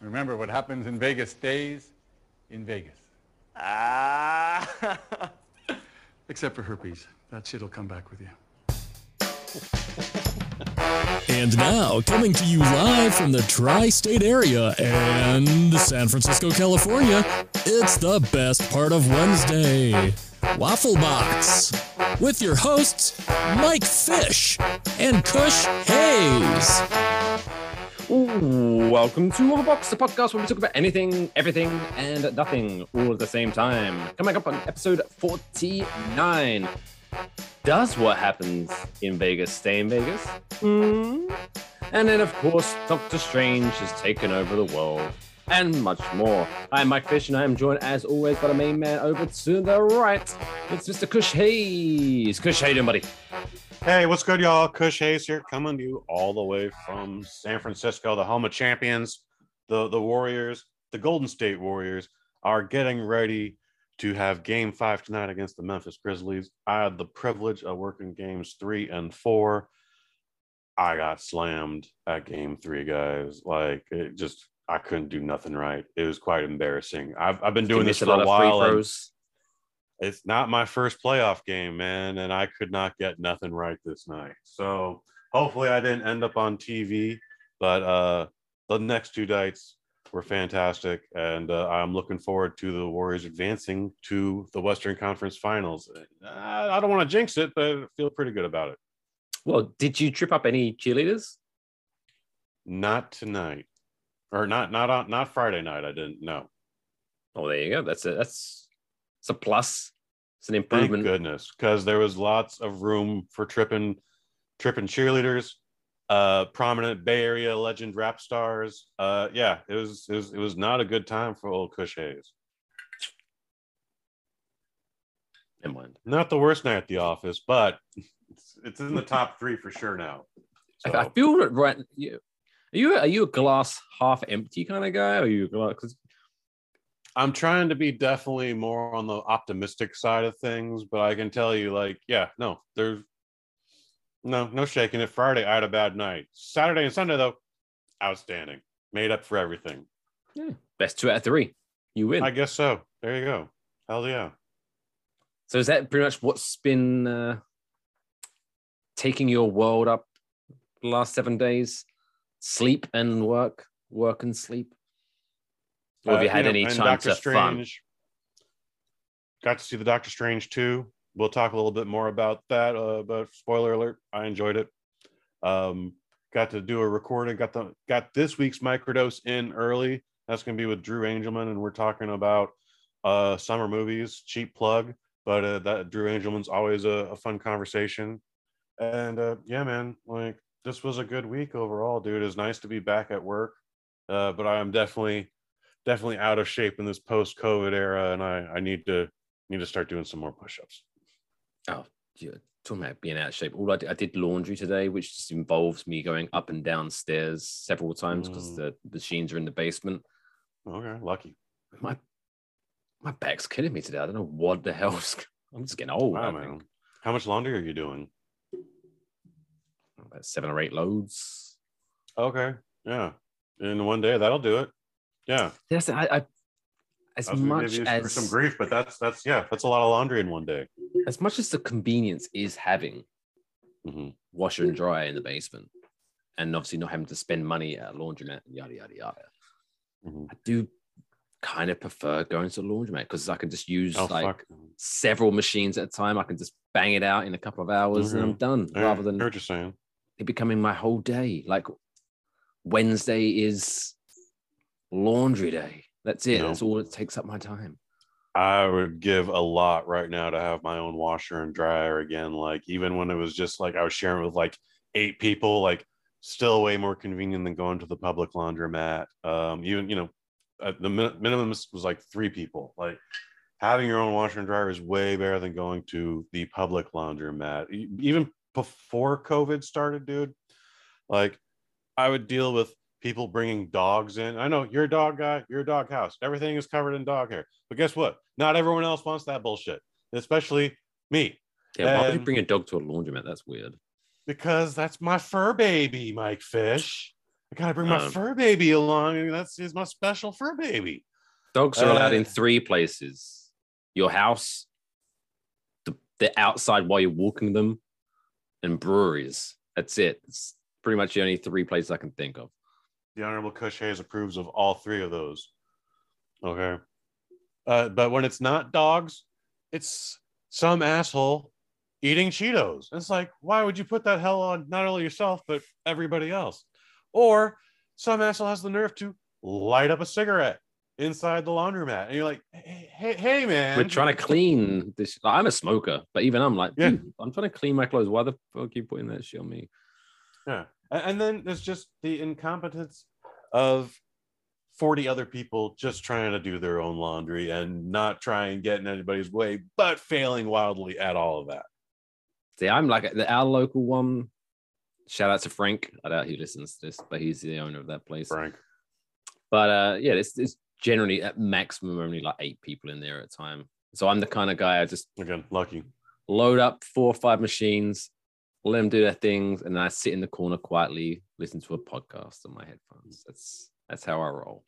Remember, what happens in Vegas stays in Vegas. Ah. Except for herpes. That shit'll come back with you. And now, coming to you live from the tri state area and San Francisco, California, it's the best part of Wednesday Waffle Box with your hosts, Mike Fish and Kush Hayes. Welcome to Waffle Box, the podcast where we talk about anything, everything, and nothing all at the same time. Coming up on episode 49. Does what happens in Vegas stay in Vegas? Hmm. And then, of course, Doctor Strange has taken over the world and much more. I'm Mike Fish, and I am joined, as always, by the main man over to the right. It's Mr. Kush Hayes. Kush, how you doing, buddy? Hey, what's good, y'all? Kush Hayes here, coming to you all the way from San Francisco, the home of champions. The the Warriors, the Golden State Warriors, are getting ready to have Game Five tonight against the Memphis Grizzlies. I had the privilege of working Games Three and Four. I got slammed at Game Three, guys. Like it just, I couldn't do nothing right. It was quite embarrassing. I've I've been doing this for a while. and- it's not my first playoff game, man, and I could not get nothing right this night. So hopefully I didn't end up on TV, but uh the next two nights were fantastic, and uh, I'm looking forward to the Warriors advancing to the Western Conference Finals. I, I don't want to jinx it, but I feel pretty good about it. Well, did you trip up any cheerleaders? Not tonight, or not not on not Friday night. I didn't know. Oh, there you go. That's a that's it's a plus. It's an Thank improvement. goodness, because there was lots of room for tripping, tripping cheerleaders, uh, prominent Bay Area legend rap stars. Uh, yeah, it was it was it was not a good time for old Kush Hayes. Mind. Not the worst night at the office, but it's, it's in the top three for sure now. I- I feel right. You, are you are you a glass half empty kind of guy? Or are you? Because I'm trying to be definitely more on the optimistic side of things, but I can tell you, like, yeah, no, there's no no shaking it. Friday, I had a bad night. Saturday and Sunday though, outstanding. Made up for everything. Yeah. best two out of three, you win. I guess so. There you go. Hell yeah. so is that pretty much what's been uh, taking your world up the last seven days? Sleep and work, work and sleep. Or have Uh, you had know, any and time Doctor to fun? Got to see the Doctor Strange 2. We'll talk a little bit more about that. Uh, but spoiler alert, I enjoyed it. Um, got to do a recording. Got the got this week's microdose in early. That's gonna be with Drew Angelman, and we're talking about uh summer movies. Cheap plug, but uh, that Drew Angelman's always a, a fun conversation. And uh, yeah, man, like this was a good week overall, dude. It's nice to be back at work. Uh, but I am definitely definitely out of shape in this post-COVID era, and I I need to need to start doing some more push-ups. Oh, yeah, talking about being out of shape. All I did, I did laundry today, which just involves me going up and down stairs several times because Mm. the machines are in the basement. Okay, lucky. My my back's killing me today. I don't know what the hell's. I'm just getting old. Wow, I man. How much laundry are you doing? about seven or eight loads. Okay, yeah, in one day that'll do it. Yeah, Yes, I, I as much as some grief, but that's that's yeah, that's a lot of laundry in one day. as much as the convenience is having Mhm. washer and dryer in the basement, and obviously not having to spend money at a laundromat, yada yada yada. Mhm. I do kind of prefer going to the laundromat because I can just use Oh like fuck! several machines at a time. I can just bang it out in a couple of hours and I'm done, Yeah, rather than heard you saying. it becoming my whole day. Like Wednesday is laundry day. That's it. No. That's all it takes up my time. I would give a lot right now to have my own washer and dryer again. Like even when it was just like I was sharing with like eight people, like still way more convenient than going to the public laundromat. Um, even you know, the min- minimum was like three people. Like having your own washer and dryer is way better than going to the public laundromat. Even before COVID started, dude, like I would deal with people bringing dogs in. I know you're a dog guy, you're a dog house. Everything is covered in dog hair. But guess what? Not everyone else wants that bullshit, especially me, Yeah, why would you bring a dog to a laundromat? That's weird. because that's my fur baby, Mike Fish. I gotta bring my Um, fur baby along. and That's is my special fur baby. Dogs are allowed Uh, in three places: your house, the, the outside while you're walking them, and breweries. That's it. It's pretty much the only three places I can think of. The Honorable Kush Hayes approves of all three of those. Okay. Uh, but when it's not dogs, it's some asshole eating Cheetos. It's like, why would you put that hell on not only yourself, but everybody else? Or some asshole has the nerve to light up a cigarette inside the laundromat. And you're like, hey, hey, hey man. We're trying to clean this. I'm a smoker, but even I'm like, Yeah. I'm trying to clean my clothes. Why the fuck are you putting that shit on me? Yeah. And then there's just the incompetence of 40 other people just trying to do their own laundry and not trying and get in anybody's way, but failing wildly at all of that. See, I'm like the our local one. Shout out to Frank. I doubt he listens to this, but he's the owner of that place. Frank. But uh, yeah, it's, it's generally at maximum only like eight people in there at a time. So I'm the kind of guy I just Again, lucky. load up four or five machines, let them do their things, and then I sit in the corner quietly, listen to a podcast on my headphones. That's that's how I roll.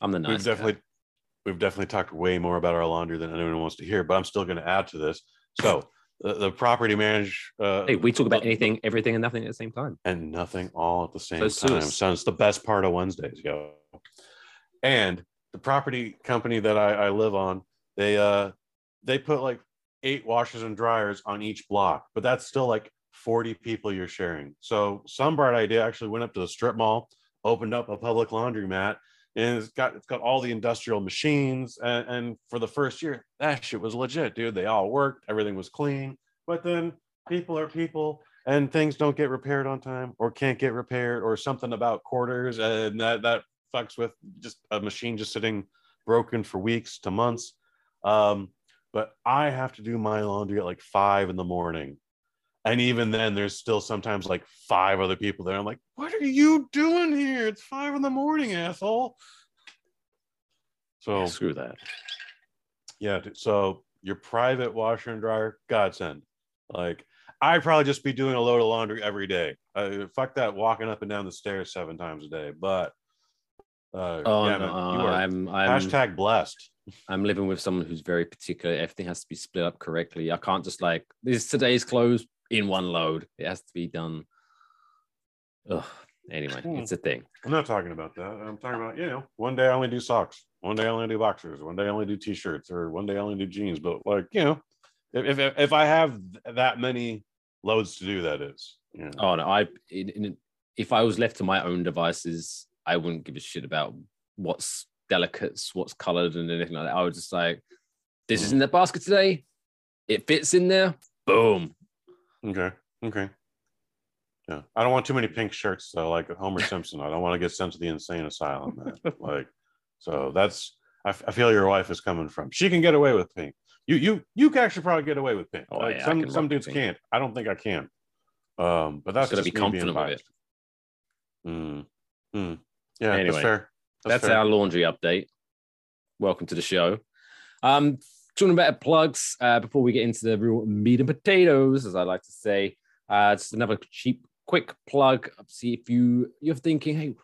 I'm the nice we've definitely guy. we've definitely talked way more about our laundry than anyone wants to hear, but I'm still going to add to this. So the, the property manage uh, Hey, we talk about anything, everything, and nothing at the same time. and nothing all at the same So time. Sounds the best part of Wednesdays, yo. And the property company that I, I live on, they uh they put like eight washers and dryers on each block, but that's still like 40 people you're sharing. So some bright idea actually went up to the strip mall, opened up a public laundromat, and it's got it's got all the industrial machines. And, and for the first year, that shit was legit, dude. They all worked, everything was clean. But then people are people and things don't get repaired on time or can't get repaired or something about quarters and that that fucks with just a machine just sitting broken for weeks to months um but i have to do my laundry at like five in the morning and even then there's still sometimes like five other people there i'm like what are you doing here it's five in the morning asshole so Yeah, screw that. yeah. So your private washer and dryer, godsend. Like I'd probably just be doing a load of laundry every day. Uh, fuck that walking up and down the stairs seven times a day. But uh, Oh yeah, no, man, you are I'm I'm hashtag blessed. I'm living with someone who's very particular. Everything has to be split up correctly. I can't just like this today's clothes in one load. It has to be done. Ugh. Anyway, Hmm. it's a thing. I'm not talking about that. I'm talking about you know one day I only do socks, one day I only do boxers, one day I only do t-shirts, or one day I only do jeans. But like you know, if if, if I have that many loads to do, that is. Yeah. Oh no, I in, in, if I was left to my own devices, I wouldn't give a shit about what's delicates, what's colored, and anything like that. I would just like, this is in the basket today. It fits in there. Boom. Okay. Okay. Yeah. I don't want too many pink shirts though, like Homer Simpson. I don't want to get sent to the insane asylum. Man. like, so that's I, f- I feel your wife is coming from. She can get away with pink. You you you can actually probably get away with pink. Oh, like yeah, some some dudes pink. can't. I don't think I can. Um, but that's gotta be confident with biased. Mm. Mm. Yeah, Anyway, that's fair. That's, fair. our laundry update. Welcome to the show. Um, talking about plugs uh, before we get into the real meat and potatoes, as I like to say. Uh, just another cheap, quick plug. See if you you're thinking, hey,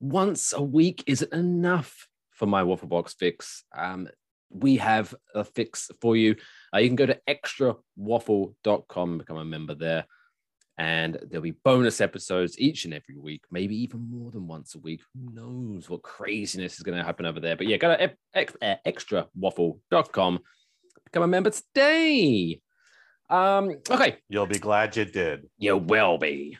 once a week is it enough for my waffle box fix? Um, we have a fix for you. Uh, you can go to extrawaffle.com, become a member there and there'll be bonus episodes each and every week, maybe even more than once a week. Who knows what craziness is going to happen over there? But yeah, go to ex- uh, extrawaffle.com, become a member today. Um, okay, You'll be glad you did. you will be.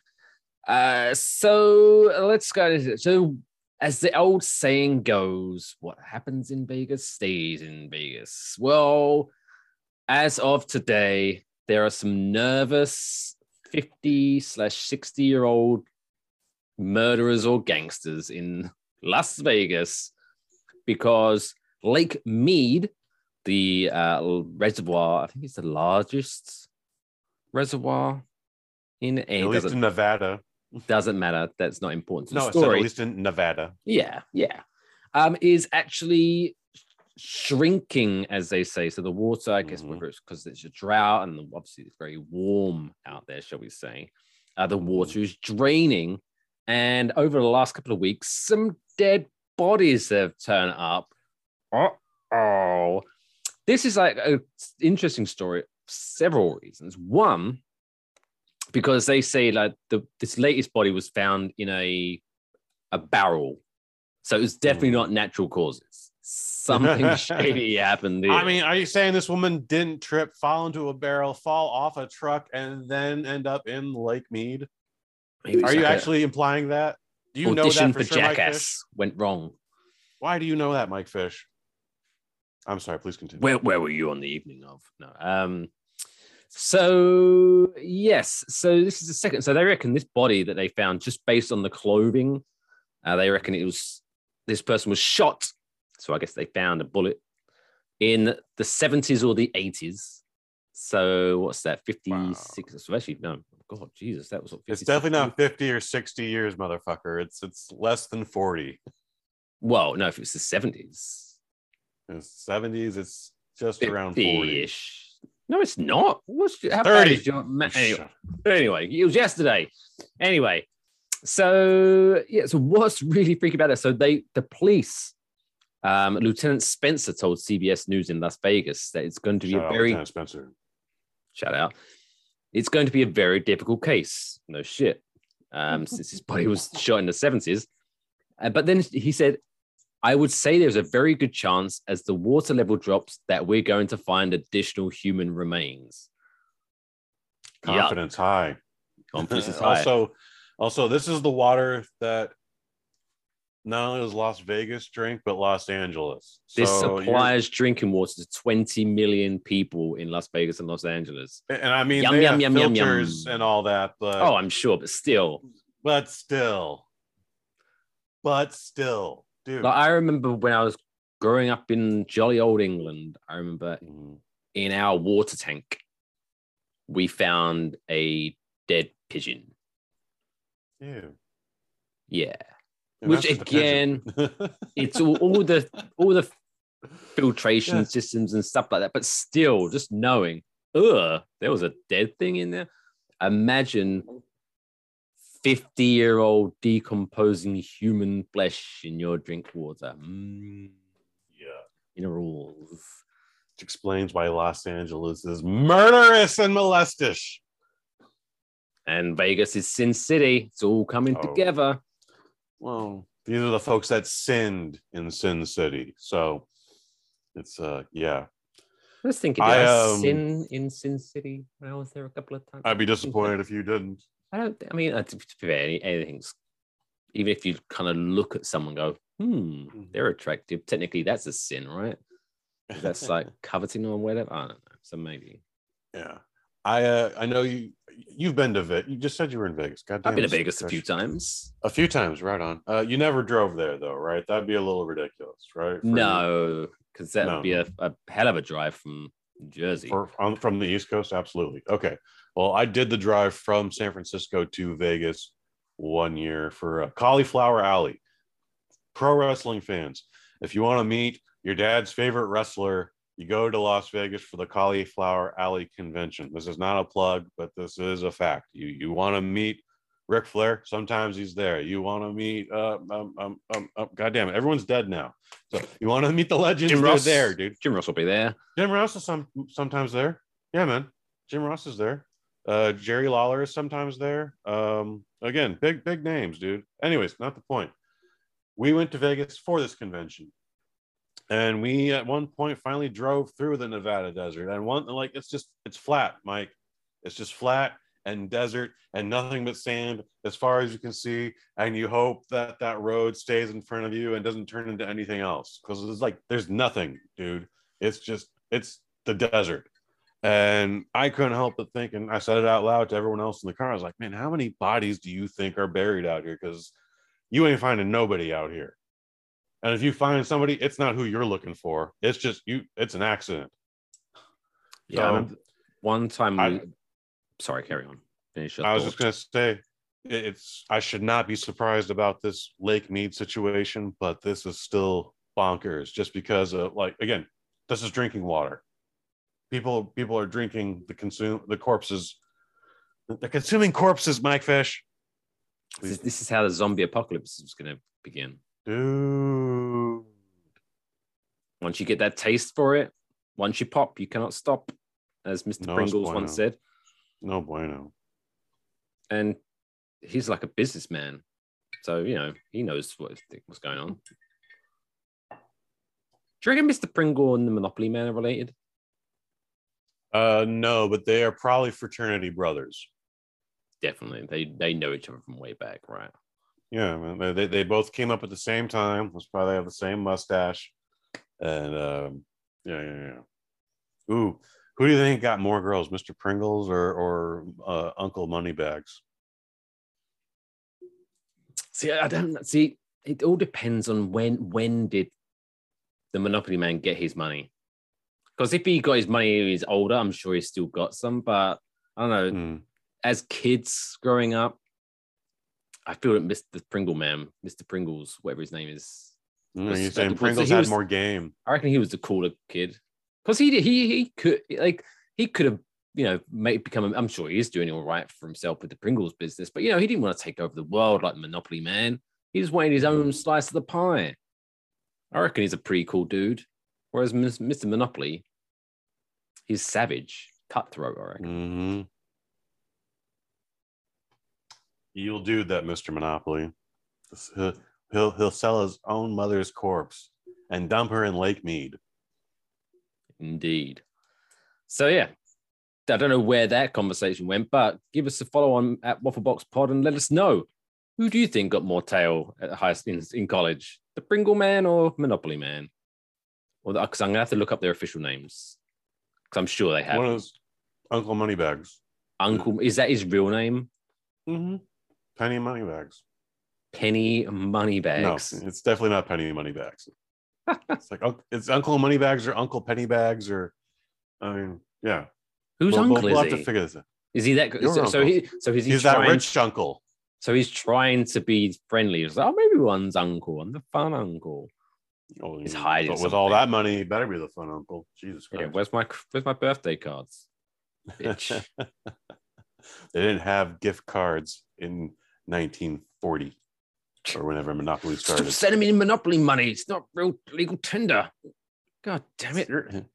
Uh, so let's go. to- So, as the old saying goes, what happens in Vegas stays in Vegas. Well, as of today, there are some nervous 50 slash 60 year old murderers or gangsters in Las Vegas because Lake Mead, the uh, reservoir, I think it's the largest reservoir in a, At least in Nevada. doesn't matter. That's not important to No, the story. at least in Nevada. Yeah, yeah. Um, is actually shrinking, as they say. So the water, I guess, Mhm. whether it's because it's a drought and obviously it's very warm out there, shall we say, uh, the water is draining And over the last couple of weeks, some dead bodies have turned up. Oh, this is like an interesting story. for Several reasons. One, because they say like the this latest body was found in a a barrel, so it was definitely not natural causes. Something shady happened there. I mean, are you saying this woman didn't trip, fall into a barrel, fall off a truck, and then end up in Lake Mead? Maybe Are you like a actually implying that? Do you know that for, for sure, Mike Fish? Jackass went wrong? Why do you know that, Mike Fish? I'm sorry. Please continue. Where where were you on the evening of? No. Um. So yes, so this is the second. So they reckon this body that they found just based on the clothing, uh, they reckon it was this person was shot. So I guess they found a bullet in the seventies or the eighties. So what's that? Fifty six? So actually, no. God, Jesus, that was what, it's definitely 60? not 50 or 60 years, motherfucker. It's it's less than 40. Well, no, if it was the seventies, In the 70s, it's just around 40. ish. No, it's not. What's how 30. bad is your anyway, anyway, it was yesterday. Anyway, so yeah, so what's really freaky about that? So they, the police, um, Lieutenant Spencer told CBS News in Las Vegas that it's going to be Shout a out very Lieutenant Spencer. shout out. It's going to be a very difficult case. No shit. Um, since his body was shot in the seventies, uh, but then he said, "I would say there's a very good chance as the water level drops that we're going to find additional human remains." Yeah. Confidence high. Confidence is high. also, also, this is the water that not only does Las Vegas drink, but Los Angeles. This So you're- supplies drinking water to 20 million people in Las Vegas and Los Angeles. and I mean, Yum, yum, yum, yum, filters yum. and all that, but Oh, I'm sure, but still. but still, but still, dude. Like I remember when I was growing up in jolly old England, I remember Mhm. in our water tank, we found a dead pigeon. Ew. Yeah. And Which that's just a pigeon. It's all, all the all the filtration Yeah. systems and stuff like that, but still just knowing, ugh, there was a dead thing in there. Imagine 50 year old decomposing human flesh in your drink water. Mm, yeah. minerals. Which explains why Los Angeles is murderous and molestish. And Vegas is Sin City. It's all coming Oh. together. Well, these are the folks that sinned in Sin City. So it's uh yeah. I was thinking, I, did I, um, sin in Sin City when I was there a couple of times? I'd be disappointed if you didn't. I don't. I mean, uh, to, to be fair, anything's. Even if you kind of look at someone, and go, hmm, they're attractive. Technically, that's a sin, right? That's like coveting or whatever. I don't know. So maybe yeah. I uh I know you you've been to Vegas. You just said you were in Vegas. God damn I've been to Vegas a few times. A few times, right on. Uh you never drove there though, right? That'd be a little ridiculous, right? For No, because that would No. be a, a hell of a drive from Jersey. For, on, from the East Coast, absolutely. Okay. Well, I did the drive from San Francisco to Vegas one year for uh, Cauliflower Alley. Pro wrestling fans, if you want to meet your dad's favorite wrestler, you go to Las Vegas for the Cauliflower Alley convention. This is not a plug, but this is a fact. You you want to meet Ric Flair? Sometimes he's there. You want to meet? Uh, um, um, um, um, God damn it! Everyone's dead now. So you want to meet the legends? Jim Ross. there, dude. Jim Ross will be there. Jim Ross is some sometimes there. Yeah, man. Jim Ross is there. Uh, Jerry Lawler is sometimes there. Um, again, big big names, dude. Anyways, not the point. We went to Vegas for this convention, and we at one point finally drove through the Nevada desert. And one like it's just it's flat, Mike. It's just flat and desert and nothing but sand as far as you can see. And you hope that that road stays in front of you and doesn't turn into anything else because it's like there's nothing, dude. It's just it's the desert. And I couldn't help but think, and I said it out loud to everyone else in the car. I was like, man, how many bodies do you think are buried out here? Because you ain't finding nobody out here. And if you find somebody, it's not who you're looking for. It's just you, it's an accident. Yeah. So, one time we. I- sorry, carry on. Finish I was thought. just gonna say it's I should not be surprised about this Lake Mead situation, but this is still bonkers just because of like again, this is drinking water. People people are drinking the consume the corpses. They're consuming corpses, Mike Fish. This, this is how the zombie apocalypse is going to begin. Dude. Once you get that taste for it, once you pop, you cannot stop, as Mr. No Pringles bueno. once said. No bueno. And he's like a businessman. So, you know, he knows what, what's going on. Do you reckon Mr. Pringle and the Monopoly Man are related? Uh no, but they are probably fraternity brothers. Definitely. They they know each other from way back, right? Yeah, man. They, they, both came up at the same time. That's why they have the same mustache. And um, yeah, yeah, yeah. Ooh, who do you think got more girls, Mr. Pringles or or uh, Uncle Moneybags? See, I don't see. It all depends on when when did the Monopoly Man get his money? Because if he got his money he's older, I'm sure he's still got some. But I don't know. Hmm. As kids growing up, I feel that Mr. Pringle Man, Mr. Pringles, whatever his name is, Mm, You're saying So Pringles he had was- more game. I reckon he was the cooler kid. Because he did, he he could like he could have you know made become. I'm sure he is doing all right for himself with the Pringles business, but you know he didn't want to take over the world like Monopoly Man. He just wanted his own slice of the pie. I reckon he's a pretty cool dude. Whereas Mr. Monopoly, he's savage, cutthroat. I reckon. hmm Evil do that Mr. Monopoly. He'll, he'll he'll sell his own mother's corpse and dump her in Lake Mead. Indeed. So yeah, I don't know where that conversation went, but give us a follow on at Waffle Box Pod and let us know who do you think got more tail at high in, in college, the Pringle Man or Monopoly Man? Or because I'm gonna have to look up their official names because I'm sure they have. One is Uncle Moneybags. Uncle is that his real name? Mm-hmm. Penny Moneybags. Penny Moneybags. No, it's definitely not Penny Moneybags. it's like it's Uncle Moneybags or Uncle Pennybags or I mean, yeah. Who's We'll- we'll- uncle we'll is have he? to figure this out. Is he that? So, so he so He's that trying, rich uncle. So he's trying to be friendly. He's like, oh, maybe one's uncle. I'm the fun uncle. Oh, He's hiding But with all that money, he better be the fun uncle. Jesus Christ. Yeah, where's my where's my birthday cards? Bitch. they didn't have gift cards in 1940 or whenever Monopoly started. Stop sending me Monopoly money. It's not real legal tender. God damn it.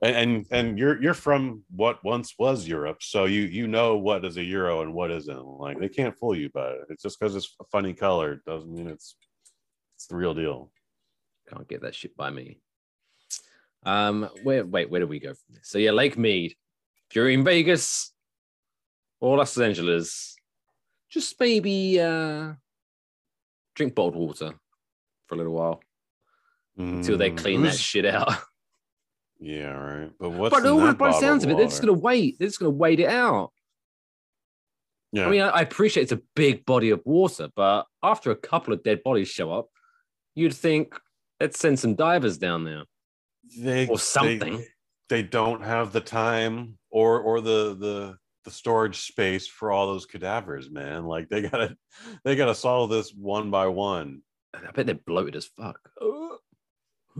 And, and and you're you're from what once was Europe, so you you know what is a euro and what isn't. Like they can't fool you by it. It's just because it's a funny color doesn't mean it's it's the real deal. Can't get that shit by me. Um, where wait, where do we go from this? So yeah, Lake Mead. If you're in Vegas or Los Angeles, just maybe uh drink bottled water for a little while until they Mm, clean that shit out. Yeah, right. But what's but all, by the sounds of it, they're just gonna wait. They're just gonna wait it out. Yeah. I mean, I, I appreciate it's a big body of water, but after a couple of dead bodies show up, you'd think let's send some divers down there they or they- something. They, don't have the time or or the the the storage space for all those cadavers, man. Like they gotta they gotta solve this one by one. I bet they're bloated as fuck.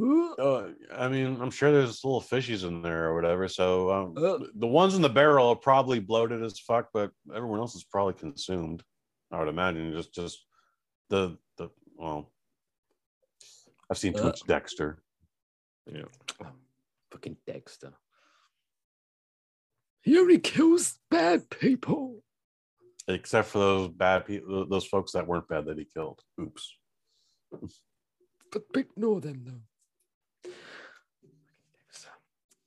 Uh, I mean, I'm sure there's little fishies in there or whatever. So um, Uh. the ones in the barrel are probably bloated as fuck, but everyone else is probably consumed. I would imagine just just the the well. I've seen too Uh. much Dexter. Yeah. Fucking Dexter. He only kills bad people. except for those bad people, those folks that weren't bad that he killed. Oops. But ignore them though.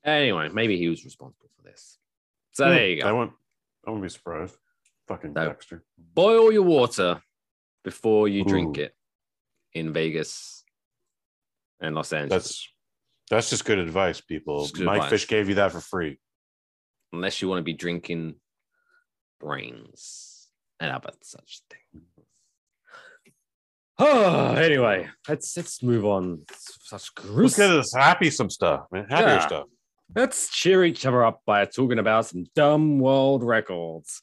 Anyway, maybe he was responsible for this. So there you go. I go. won't. I won't be surprised. Fucking No. Dexter. Boil your water before you drink it in Vegas and Los Angeles. That's that's just good advice, people. Good Mike advice. Fish gave you that for free. Unless you want to be drinking brains and other such things. Oh, anyway, let's let's move on. Such Let's get us happy some stuff, man. Happier Yeah. stuff. Let's cheer each other up by talking about some dumb world records.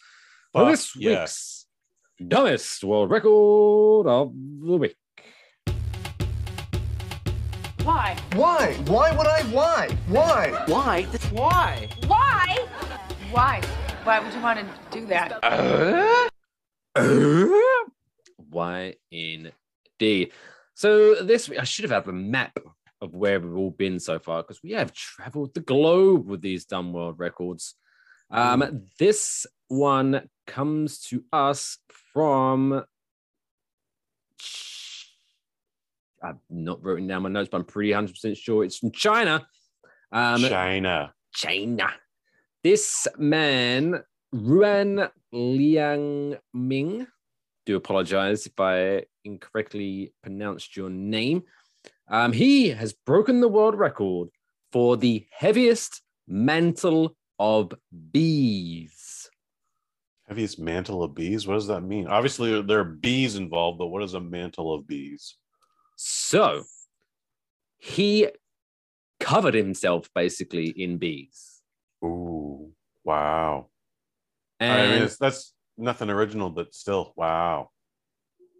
For this yeah. week's dumbest world record of the week. Why? Why? Why would I? Why? Why? Why? Why? Why? Why? Why would you want to do that? Why indeed? So this I should have had a map of where we've all been so far because we have traveled the globe with these dumb world records. Um, this one comes to us from. I've not written down my notes, but I'm pretty 100% sure it's from China. Um, China. China. This man, Ruan Liang Ming, do apologize if I incorrectly pronounced your name. Um, he has broken the world record for the heaviest mantle of bees. Heaviest mantle of bees. What does that mean? Obviously, there are bees involved, but what is a mantle of bees? So he covered himself basically in bees. Ooh, wow. And I mean, that's nothing original, but still, wow.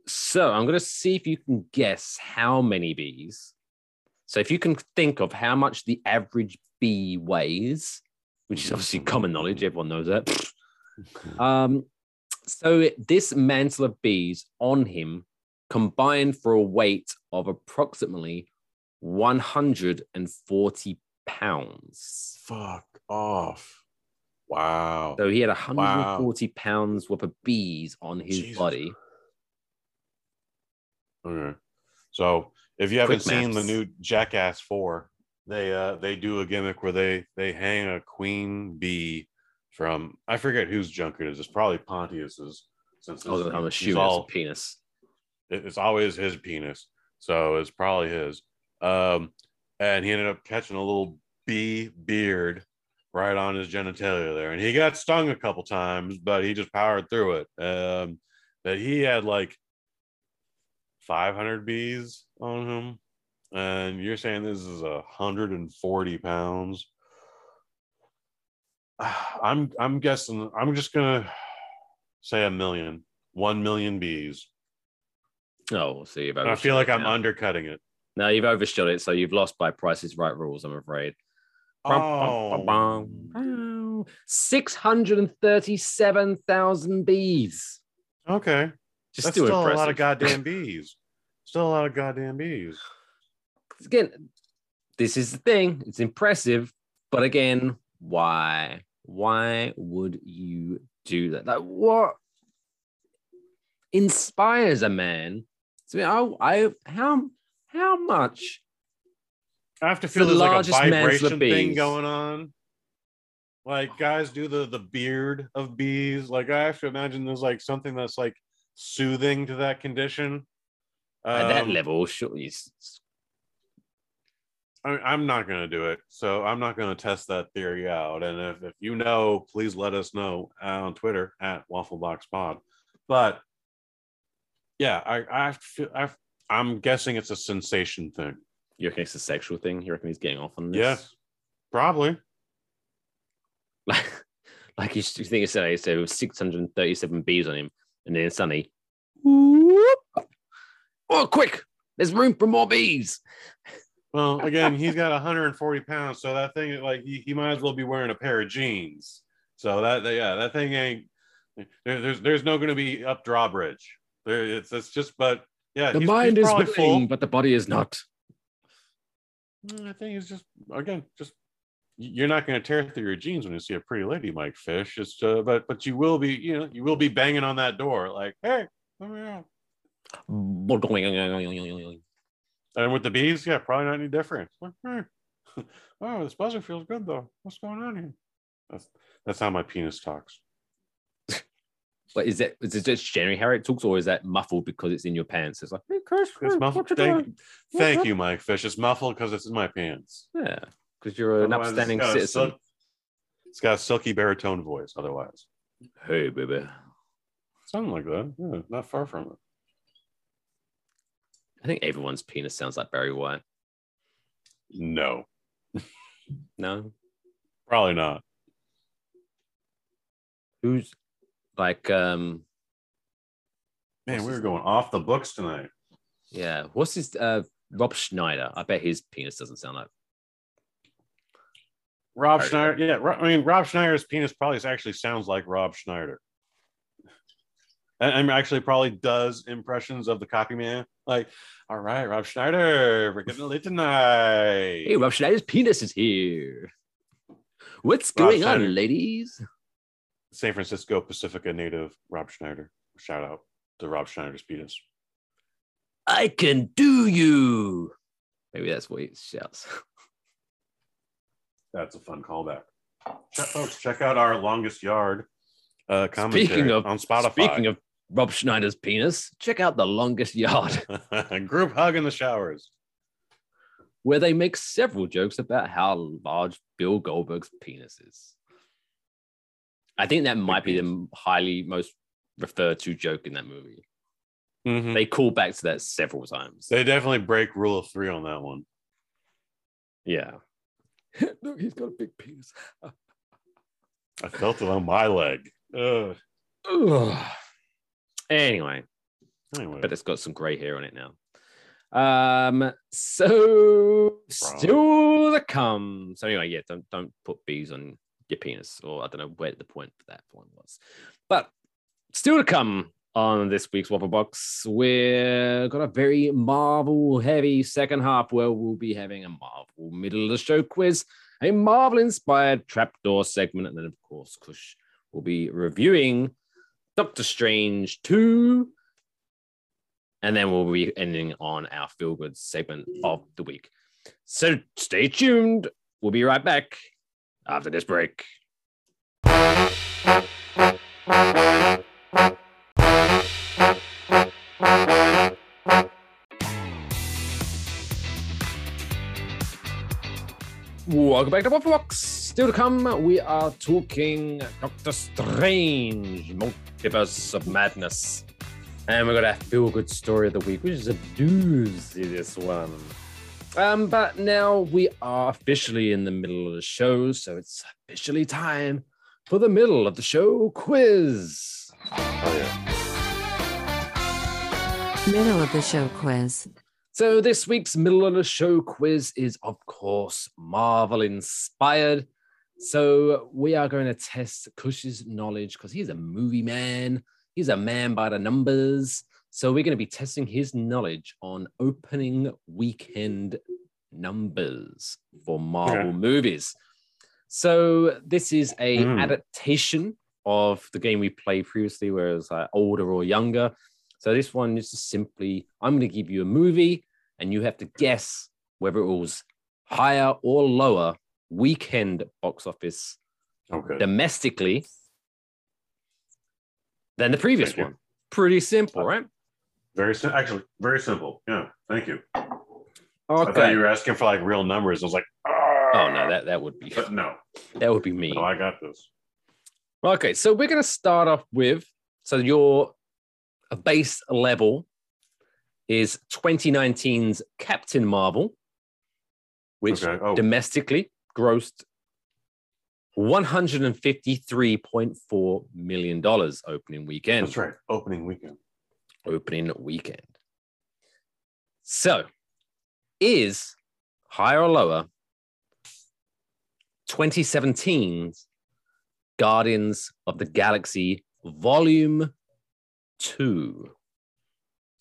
So I'm going to see if you can guess how many bees. So if you can think of how much the average bee weighs, which is obviously common knowledge, everyone knows that. Um, so this mantle of bees on him combined for a weight of approximately 140 pounds. Fuck off. Wow. So he had 140 pounds worth of bees on his Jesus. body. Okay. So if you haven't Quick seen the new Jackass 4, they uh they do a gimmick where they they hang a queen bee from I forget whose junk it is. It's probably Pontius's since Oh, I'm assuming all- it's penis. it- it's always his penis. So it's probably his. Um, and he ended up catching a little bee beard right on his genitalia there. And he got stung a couple times, but he just powered through it. Um, but he had like 500 bees on him. And you're saying this is a 140 pounds. I'm I'm guessing I'm just gonna say a million, one million bees. Oh, we'll see. And I feel like I'm undercutting it. No, you've overshot it, so you've lost by Price's Right rules. I'm afraid. Oh, Six hundred and thirty-seven thousand bees. okay. Just That's still, still a lot of goddamn bees. Still a lot of goddamn bees. Again, this is the thing. It's impressive, but again, why? Why would you do that? Like, what inspires a man? So I, I, how, how much I have to the feel there's like a largest mantle vibration thing bees. going on. Like guys do the the beard of bees. Like I have to imagine there's like something that's like soothing to that condition. at that Um, level? Surely, it's- I mean, I'm not going to do it. So I'm not going to test that theory out. And if, if you know, please let us know on Twitter at WaffleboxPod. But yeah, I, I feel, I, I'm guessing it's a sensation thing. you reckon it's a sexual thing? You reckon he's getting off on this? Yes, probably. like, like you, you think it's uh, say so there uh, was 637 bees on him, and then suddenly, whoop, oh, quick! There's room for more bees. Well, again, he's got 140 pounds, so that thing, like, he, he might as well be wearing a pair of jeans. So that, that- yeah, that thing ain't. There, there's there's no going to be up drawbridge. There, it's it's just, but yeah, The he's- mind he's is probably willing, full. but the body is not. Mm, I think it's just again, just you're not going to tear through your jeans when you see a pretty lady, Mike Fish. It's uh, but but you will be, you know, you will be banging on that door, like, hey, let me out. And with the bees, yeah, probably not any different. Oh, this buzzer feels good though. What's going on here? That's that's how my penis talks. But is that is it just generally how it talks, or is that muffled because it's in your pants? It's like, hey, Chris, It's muffled. Thank, thank you, Mike Fish. It's muffled because it's in my pants. Yeah, because you're an Otherwise, it's upstanding a citizen. silk- it's got a silky baritone voice. Otherwise, Hey, baby. something like that. Yeah, not far from it. I think everyone's penis sounds like Barry White. No, No, probably not. who's like, um, Man, we were going off the books tonight. yeah, what's his uh Rob Schneider? I bet his penis doesn't sound like. Rob. Schneider. Yeah, I mean, Rob Schneider's penis probably actually sounds like Rob Schneider. and, and actually probably does impressions of the copy man. Like, all right, Rob Schneider, we're getting late tonight. Hey, Rob Schneider's penis is here. What's Rob going Schneider. on, ladies? San Francisco Pacifica native Rob Schneider. Shout out to Rob Schneider's penis. I can do you. Maybe that's what he shouts. That's a fun callback. Check, folks, check out our longest yard uh, commentary Speaking of on Spotify. Speaking of Rob Schneider's penis, check out the longest yard, group hug in the showers. where they make several jokes about how large Bill Goldberg's penis is. I think that might be the highly most referred to joke in that movie. Mhm. They call back to that several times. They definitely break rule of three on that one. yeah. Look, he's got a big penis. I felt it on my leg. Ugh. Ugh. Anyway, Anyway, but it's got some gray hair on it now. Um, so still to come. So anyway, yeah, don't don't put bees on your penis, or I don't know where the point for that point was. But still to come on this week's Waffle Box, we're got a very Marvel heavy second half where we'll be having a Marvel middle of the show quiz, a Marvel inspired trapdoor segment, and then of course, Kush will be reviewing Doctor Strange 2. And then we'll be ending on our feel good segment of the week. So stay tuned. We'll be right back after this break. Welcome back to Waffle Box. Still to come, we are talking Doctor Strange, Multiverse of Madness. And we're gonna feel good story of the week, which is a doozy this one. Um, but now we are officially in the middle of the show, so it's officially time for the middle of the show quiz. oh yeah. Middle of the show quiz. So this week's middle of the show quiz is, of course, Marvel inspired. So we are going to test Kush's knowledge because he's a movie man. He's a man by the numbers. So we're going to be testing his knowledge on opening weekend numbers for Marvel Okay. movies. So this is a Mm. adaptation of the game we played previously, where it was like older or younger. So this one is just simply I'm going to give you a movie and you have to guess whether it was higher or lower weekend box office Okay. domestically than the previous one. Pretty simple, right? Very sim- actually very simple. Yeah. Thank you. I thought you were asking for like real numbers. I was like, Oh no, ah! that that would be But no, that would be me. no, I got this. Okay, so we're going to start off with so your base level is 2019's Captain Marvel, which Okay. Oh, domestically grossed 153.4 million dollars opening weekend. that's right. Opening weekend. Opening weekend. So, is higher or lower 2017's Guardians of the Galaxy Volume 2?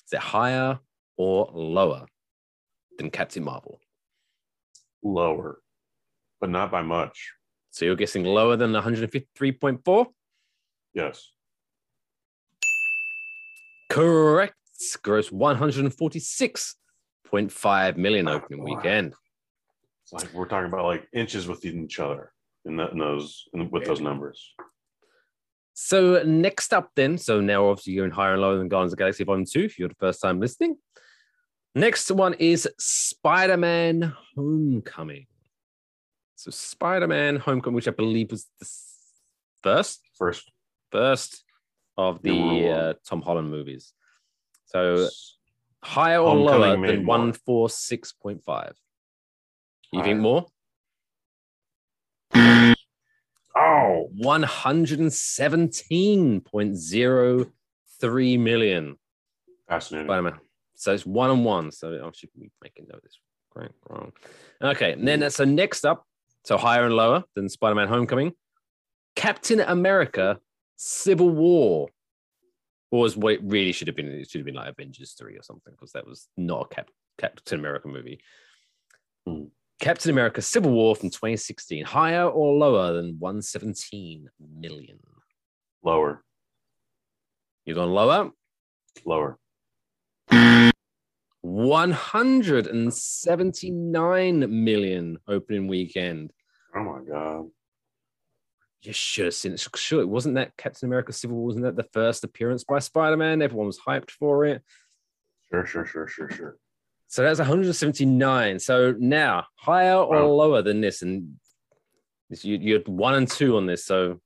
Is it higher or lower than Captain Marvel? Lower, but not by much. So you're guessing lower than 153.4? Yes. Correct. Gross 146.5 million opening weekend. It's like we're talking about like inches with each other in, that, in those in, with those numbers. So next up, then, so now obviously you're in higher and lower than Guardians of the Galaxy Volume 2 if you're the first time listening. Next one is Spider-Man Homecoming. So Spider-Man Homecoming, which I believe was the first, First, first of the uh, Tom Holland movies. So higher or lower than 146.5? You think more? oh, 117.03 million. fascinating. Spider-Man. So it's one on one. So I should be making note of this. Great, wrong. Okay, and then so next up, so higher and lower than Spider-Man Homecoming, Captain America Civil War. Or was what it really should have been? It should have been like Avengers 3 or something, because that was not a Cap- Captain America movie. Hmm. Captain America Civil War from 2016, higher or lower than 117 million? Lower, You going lower? lower. 179 million opening weekend. Oh my god. You should have seen it. Sure, it wasn't that Captain America Civil War? Wasn't that the first appearance by Spider Man? Everyone was hyped for it. Sure, sure, sure, sure, sure. So that's 179. So now higher or Wow. lower than this, and this- you, you're one and two on this. So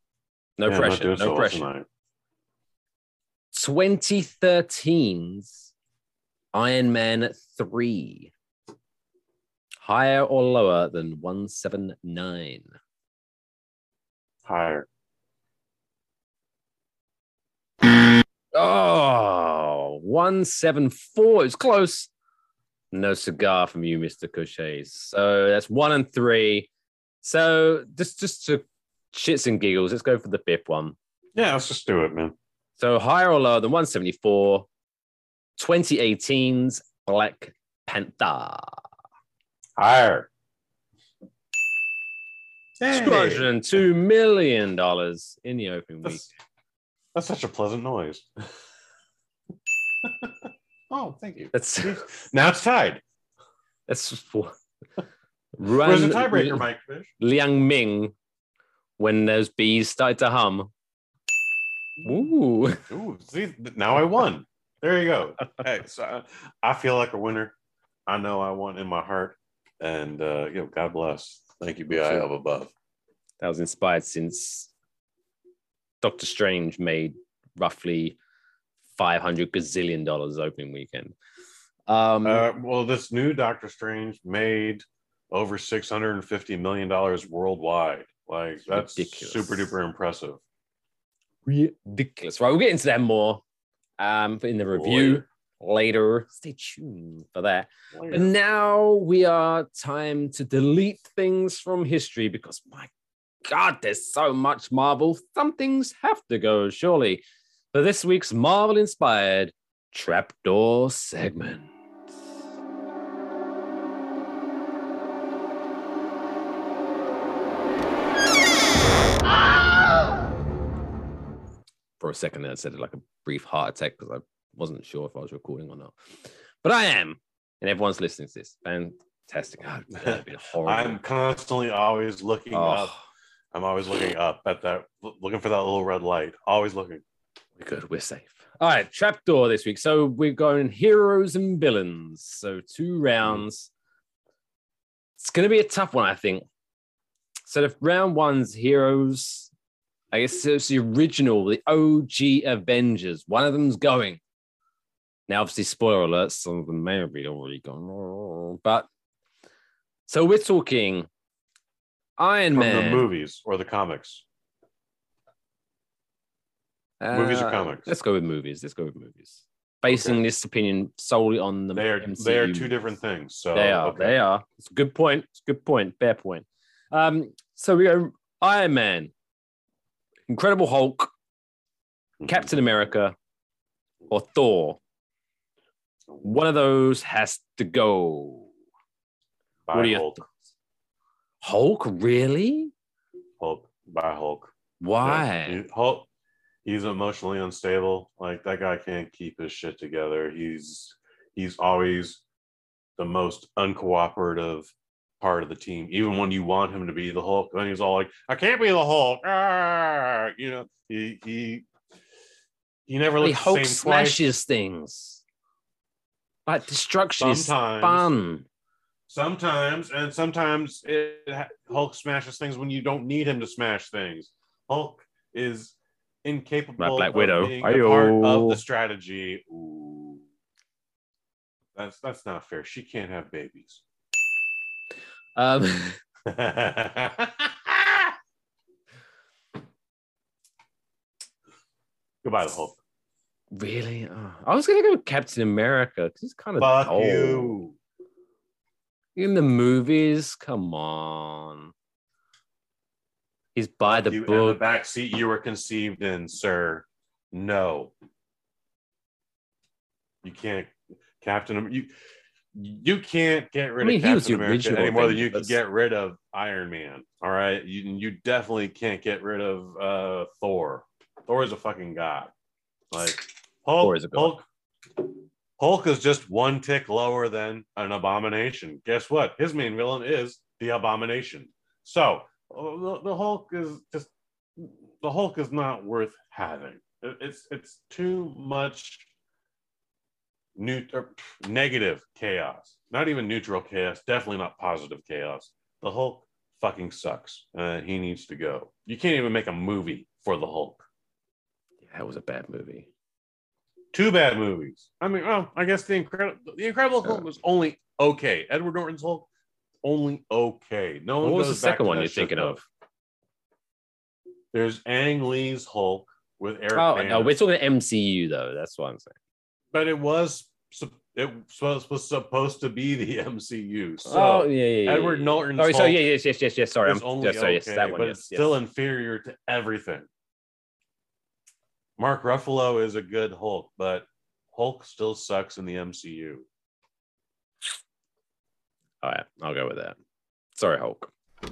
no Yeah, pressure. No so pressure. tonight. 2013's Iron Man 3. Higher or lower than 179? Higher. Oh, 174. It's close. No cigar from you, Mr. Cochet. So that's one and three. So just just to shits and giggles, let's go for the fifth one. Yeah, let's just do it, man. So higher or lower than 174? 2018's Black Panther. Higher. $202 million in the opening week. That's, that's such a pleasant noise. oh, thank you. That's Now it's tied. that's for Where's the tiebreaker, Mike Fish? Liang Ming when those bees started to hum. Ooh. Ooh, see, now I won. There you go. hey, so I, I feel like a winner. I know I won in my heart, and uh, you know, God bless. Thank you, Bi of above. That was inspired since Doctor Strange made roughly 500 gazillion dollars opening weekend. Um, Uh, well, this new Doctor Strange made over six hundred and fifty million dollars worldwide. Like that's ridiculous. super duper impressive. ridiculous. Right, we'll get into that more um, in the review later. Stay tuned for that. Later. And now we are time to delete things from history because my God, there's so much Marvel. Some things have to go, surely. For this week's Marvel inspired trapdoor segment. For a second, there, I said it like a brief heart attack because I wasn't sure if I was recording or not. But I am, and everyone's listening to this. Fantastic. Oh, horrible. I'm constantly always looking Oh, up. I'm always looking up at that, looking for that little red light. Always looking. we're good. We're safe. All right, trapdoor this week. So we're going heroes and villains. So two hmm. rounds. It's going to be a tough one, I think. So the round one's heroes. I guess it's the original, the OG Avengers. One of them's going. Now, obviously, spoiler alert, some of them may have been already gone. But so we're talking Iron From Man. the movies or the comics. Movies or Uh, comics? Let's go with movies. Let's go with movies. Basing this opinion solely on the They are MCU. they are two different things. So They are. okay. They are. It's a good point. It's a good point. Fair point. Um, so we go Iron Man, Incredible Hulk, Mhm. Captain America, or Thor. One of those has to go. By what are your Hulk. thoughts? Hulk, really? Hulk. By Hulk. Why? Yeah, Hulk. He's emotionally unstable. Like that guy can't keep his shit together. He's he's always the most uncooperative part of the team. Even when you want him to be the Hulk, then he's all like, "I can't be the Hulk." Ah! You know, he he he never looks the Hulk same twice. smashes things. Like destruction is Sometimes. fun. Sometimes, and sometimes it, Hulk smashes things when you don't need him to smash things. Hulk is incapable Like Black of Widow. being a part of the strategy. Ooh. That's that's not fair. She can't have babies. Um, Goodbye, the Hulk. Really? Oh, I was gonna go Captain America because he's kind of Fuck old. you. in the movies. Come on, he's by the you in the book. back seat you were conceived in, sir. No. You can't Captain you you can't get rid I mean, of Captain America any more than you can get rid of Iron Man. All right, you you definitely can't get rid of uh, Thor. Thor is a fucking god. Like Hulk, Thor is god. Hulk, Hulk is just one tick lower than an abomination. Guess what? His main villain is the abomination. So the, the Hulk is just the Hulk is not worth having. It- It's it's too much new or, negative chaos. Not even neutral chaos. Definitely not positive chaos. The Hulk fucking sucks. Uh, he needs to go. You can't even make a movie for the Hulk. That was a bad movie. Two bad movies. I mean, well, I guess the incredible the Incredible Hulk Yeah. was only okay. Edward Norton's Hulk only okay. No one What was the second one you're thinking of? There's Ang Lee's Hulk with Eric. Oh Bana. no, we're talking MCU though. That's what I'm saying. but it was it was, supposed to be the MCU. So oh yeah, yeah, yeah. Edward Sorry, Hulk sorry, yeah, yes, yes, yes, yes. Sorry, I'm only yeah, sorry, okay, yes, that one. but yes, it's yes. still inferior to everything. Mark Ruffalo is a good Hulk, but Hulk still sucks in the MCU. All right, I'll go with that. Sorry, Hulk. It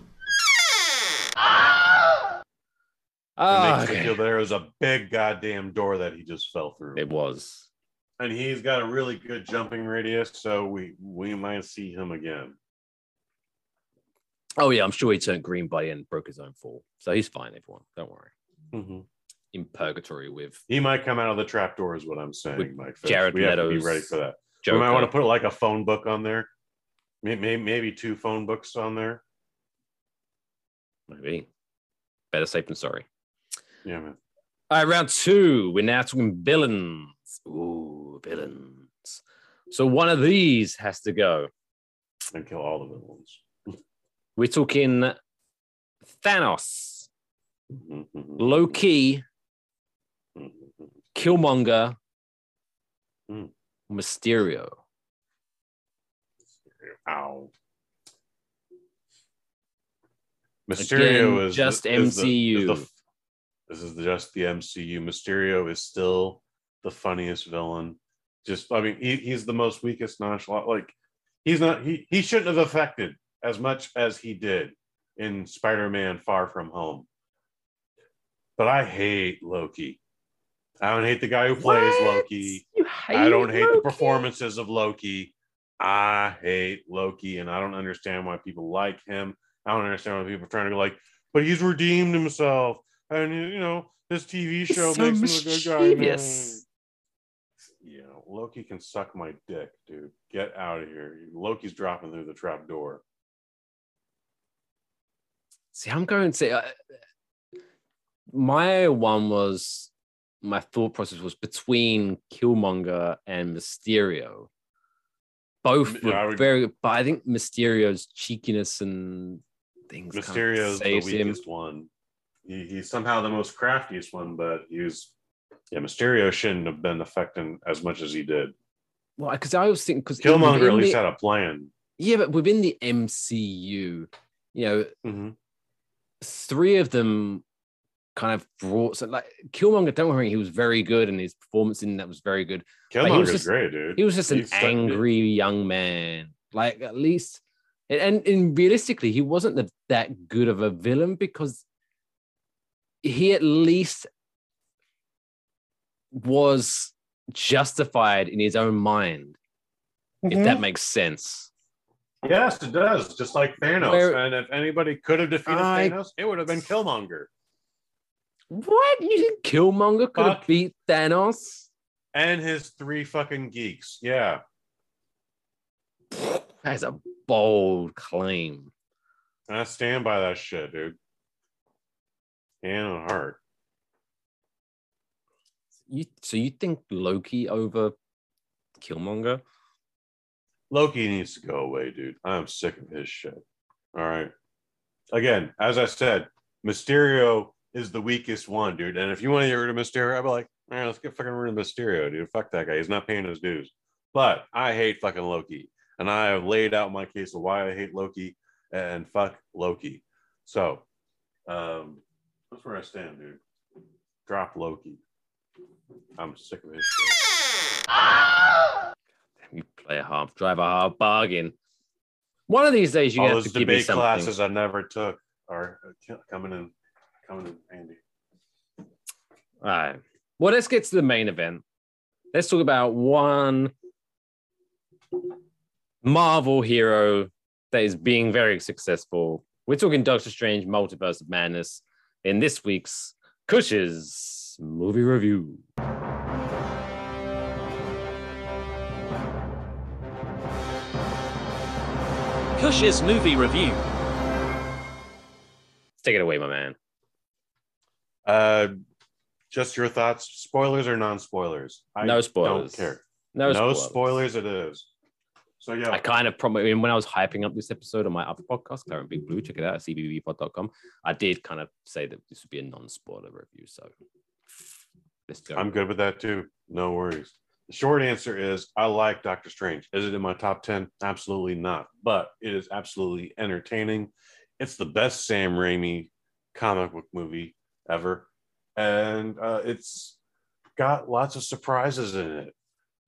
makes me okay. feel there was a big goddamn door that he just fell through. It was. and he's got a really good jumping radius, so we we might see him again. Oh yeah, I'm sure he turned green by and broke his own fall, so he's fine. Everyone, don't worry. Mm-hmm. In purgatory with He might come out of the trap door, is what I'm saying, Mike. Fish. Jared we have to be ready for that. Joker. We might want to put like a phone book on there. Maybe, maybe two phone books on there. Maybe better safe than sorry. Yeah, man. All right, round two. We're now talking villains. Ooh, villains. So one of these has to go. And kill all the villains. We're talking Thanos, Mhm, mhm, Loki. Killmonger, Hmm. Mysterio. Ow. Mysterio Again, is just the- is the- is the- MCU. this is just the MCU. Mysterio is still the funniest villain. Just, I mean, he, he's the most weakest nonchalant. Like, he's not. He he shouldn't have affected as much as he did in Spider-Man: Far From Home. But I hate Loki. I don't hate the guy who plays What? Loki. You I don't hate the performances of Loki. I hate Loki, and I don't understand why people like him. I don't understand why people are trying to go like, but he's redeemed himself, and you know this TV He's show so makes him a good guy. now. mischievous. You know, Loki can suck my dick, dude. Get out of here. Loki's dropping through the trap door. See, I'm going to say uh, my one was my thought process was between Killmonger and Mysterio. Both were Yeah, would- very, but I think Mysterio's cheekiness and things kind of Mysterio's the saves him. weakest one. He, he's somehow the most craftiest one, but he's yeah. Mysterio shouldn't have been affecting as much as he did. Well, because I was thinking because Killmonger at least had a plan. yeah, but within the MCU, you know, Mhm. three of them kind of brought so like Killmonger. Don't worry, he was very good, and his performance in that was very good. he was just- great, dude. He was just an He's stuck- angry young man. Like at least, and, and, and realistically, he wasn't the, that good of a villain because he at least was justified in his own mind, if that mm-hmm. makes sense. Yes, it does. Just like Thanos. Where- and if anybody could have defeated I- Thanos, it would have been Killmonger. What? You think Killmonger could have beat Thanos? And his three fucking geeks. Yeah. That's a bold claim. I stand by that shit, dude. Hand on heart. You so you think Loki over Killmonger? Loki needs to go away, dude. I'm sick of his shit. All right. Again, as I said, Mysterio is the weakest one, dude. And if you want to get rid of Mysterio, I'd be like, all right, let's get fucking rid of Mysterio, dude. Fuck that guy. He's not paying his dues. But I hate fucking Loki. And I have laid out my case of why I hate Loki and fuck Loki. So um that's where I stand, dude. Drop Loki. I'm sick of his shit. You play a hard, drive a hard bargain. One of these days, you All have to give me something. classes I never took are coming in, coming in handy. All right. Well, let's get to the main event. Let's talk about one Marvel hero that is being very successful. We're talking Doctor Strange Multiverse of Madness in this week's Kush's movie review. Kush's movie review. Take it away, my man. Uh, just your thoughts, spoilers or non-spoilers? I No spoilers. Don't care. No, No, spoilers. spoilers. It is. So yeah, I kind of promise when I was hyping up this episode on my other podcast, and Big Blue, check it out at cbbpod.com. I did kind of say that this would be a non-spoiler review. So let's go. I'm good with that too. No worries. The short answer is I like Doctor Strange. Is it in my top 10? Absolutely not. But it is absolutely entertaining. It's the best Sam Raimi comic book movie ever. And uh, it's got lots of surprises in it.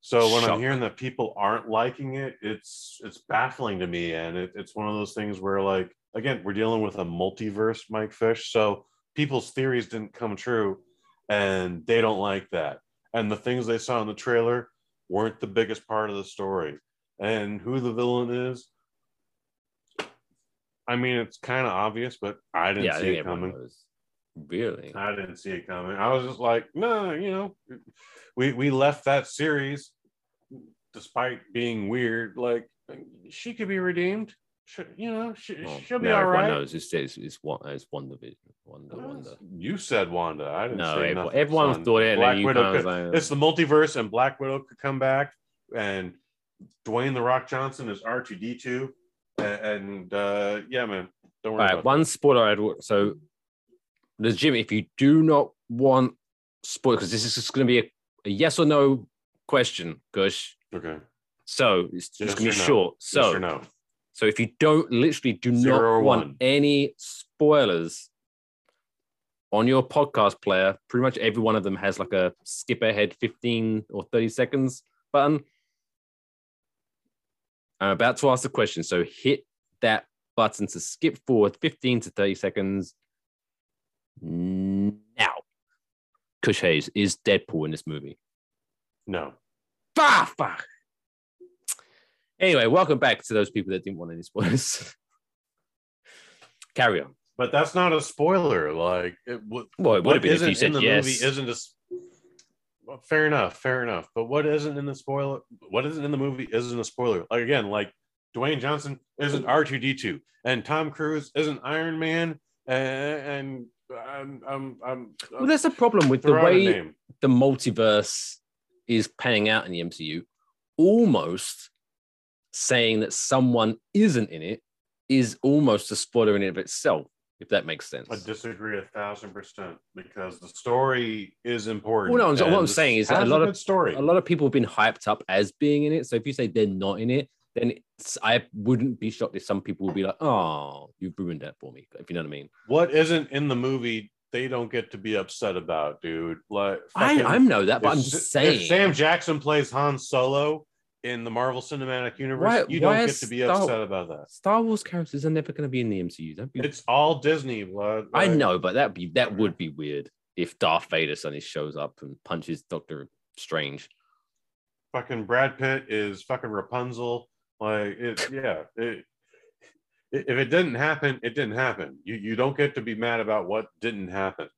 So when. I'm hearing that people aren't liking it, it's it's baffling to me. And it, it's one of those things where like again, we're dealing with a multiverse, Mike Fish. So people's theories didn't come true and they don't like that. And the things they saw in the trailer weren't the biggest part of the story. And who the villain is, I mean, it's kind of obvious, but I didn't yeah, see think it coming. knows. Really? I didn't see it coming. I was just like, no, you know, we we left that series despite being weird. Like she could be redeemed. Should, you know, she, Well, she'll be all right. knows it's it's it's one it's Vision. Wonder Wonder. You said Wanda. I didn't No, say everyone, nothing, everyone son. thought it. Black Widow could- like, it's the multiverse, and Black Widow could come back, and Dwayne the Rock Johnson is R two D two, and uh, yeah, man, don't worry right, about one spoiler. I'd, so, the Jimmy, if you do not want spoil, because this is just going to be a, a yes or no question, Kush. Okay, So it's just Yes going to be no? short. yes So, or no? so if you don't literally do Zero not want one? any spoilers on your podcast player, pretty much every one of them has like a skip ahead 15 or 30 seconds button. I'm about to ask the question. So hit that button to skip forward 15 to 30 seconds now. Kush Hayes is Deadpool in this movie. No. Ah, fuck. Anyway, welcome back to those people that didn't want any spoilers. Carry on. But that's not a spoiler. Like, it, what, Well, it would what have been if you said in the yes. movie isn't a. well, fair enough, fair enough. But what isn't in the spoiler? What isn't in the movie isn't a spoiler. Like again, like Dwayne Johnson isn't R two D two, and Tom Cruise isn't Iron Man, and, and I'm, I'm, I'm Well, there's a problem with the throw out a way the multiverse is panning out in the MCU. Almost saying that someone isn't in it is almost a spoiler in and of itself, if that makes sense. I disagree a thousand percent because the story is important. Well, no, what I'm saying is that a has lot of- good story. a lot of people have been hyped up as being in it. So if you say they're not in it, then it's, I wouldn't be shocked if some people would be like, "Oh, you've ruined that for me." If you know what I mean. what isn't in the movie, they don't get to be upset about, dude. Like I fucking- I know that, but if I'm just saying. If Sam Jackson plays Han Solo in the Marvel Cinematic Universe, Why- you why don't get to be Star- upset about that. Star Wars characters are never going to be in the MCU. Be, It's all Disney, blood. I know, but that be that would be weird if Darth Vader suddenly shows up and punches Doctor Strange. Fucking Brad Pitt is fucking Rapunzel. Like it, yeah. It, if it didn't happen, it didn't happen. You you don't get to be mad about what didn't happen.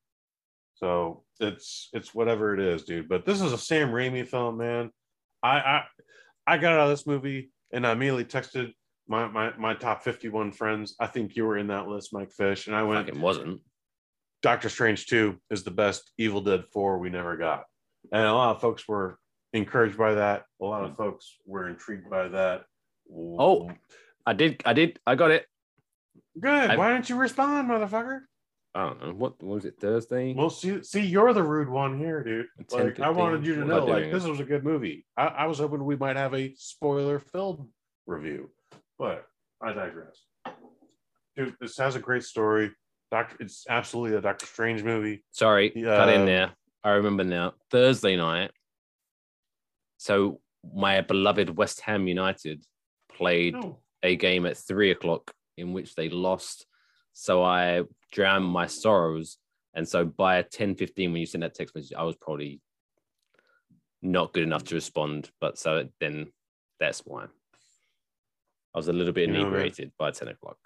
So it's it's whatever it is, dude. But this is a Sam Raimi film, man. I I I got out of this movie and I immediately texted my my my top 51 friends. I think you were in that list, Mike Fish. And I went, Fucking wasn't. Doctor Strange 2 is the best Evil Dead 4 we never got. And a lot of folks were encouraged by that. A lot of mm. folks were intrigued by that. Oh. I did. I did. I got it. good. I- Why didn't you respond, motherfucker? I don't know what, what was it Thursday. Well, see, see, you're the rude one here, dude. Like, I wanted you to know, like, this was a good movie. I, I was hoping we might have a spoiler-filled review, but I digress. Dude, this has a great story. Doctor, it's absolutely a Doctor Strange movie. Sorry, Yeah. cut in uh, there. I remember now. Thursday night, So my beloved West Ham United played No. a game at three o'clock in which they lost. So I drowned my sorrows. And so by 10 15, when you sent that text message, I was probably not good enough to respond. But so then that's why I was a little bit You know, inebriated by 10 o'clock.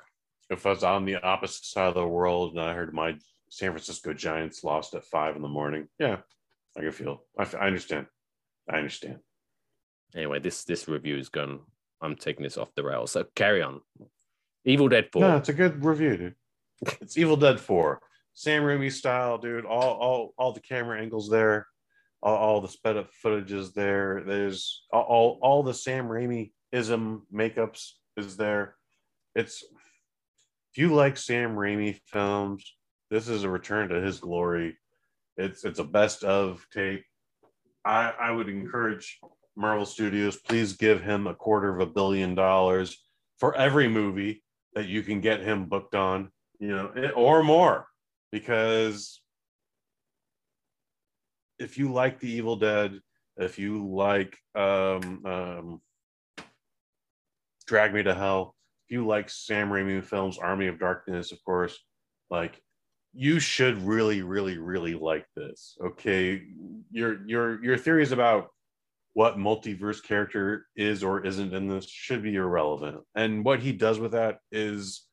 If I was on the opposite side of the world and I heard my San Francisco Giants lost at five in the morning, yeah, I can feel. I, I understand. I understand. Anyway, this this review is gone. I'm taking this off the rails. So carry on. Evil Dead 4. No, it's a good review, dude. It's Evil Dead 4. Sam Raimi style, dude. All all all the camera angles there, all, all the sped up footage is there. There's all, all all the Sam Raimi ism makeups is there. It's if you like Sam Raimi films, this is a return to his glory. It's it's a best of tape. I I would encourage Marvel Studios, please give him a quarter of a billion dollars for every movie that you can get him booked on, you know, eh, or more, because if you like The Evil Dead, if you like um, um, Drag Me to Hell, if you like Sam Raimi films, Army of Darkness, of course, like you should really, really, really like this. Okay, your your your theories about what multiverse character is or isn't in this should be irrelevant. And what he does with that is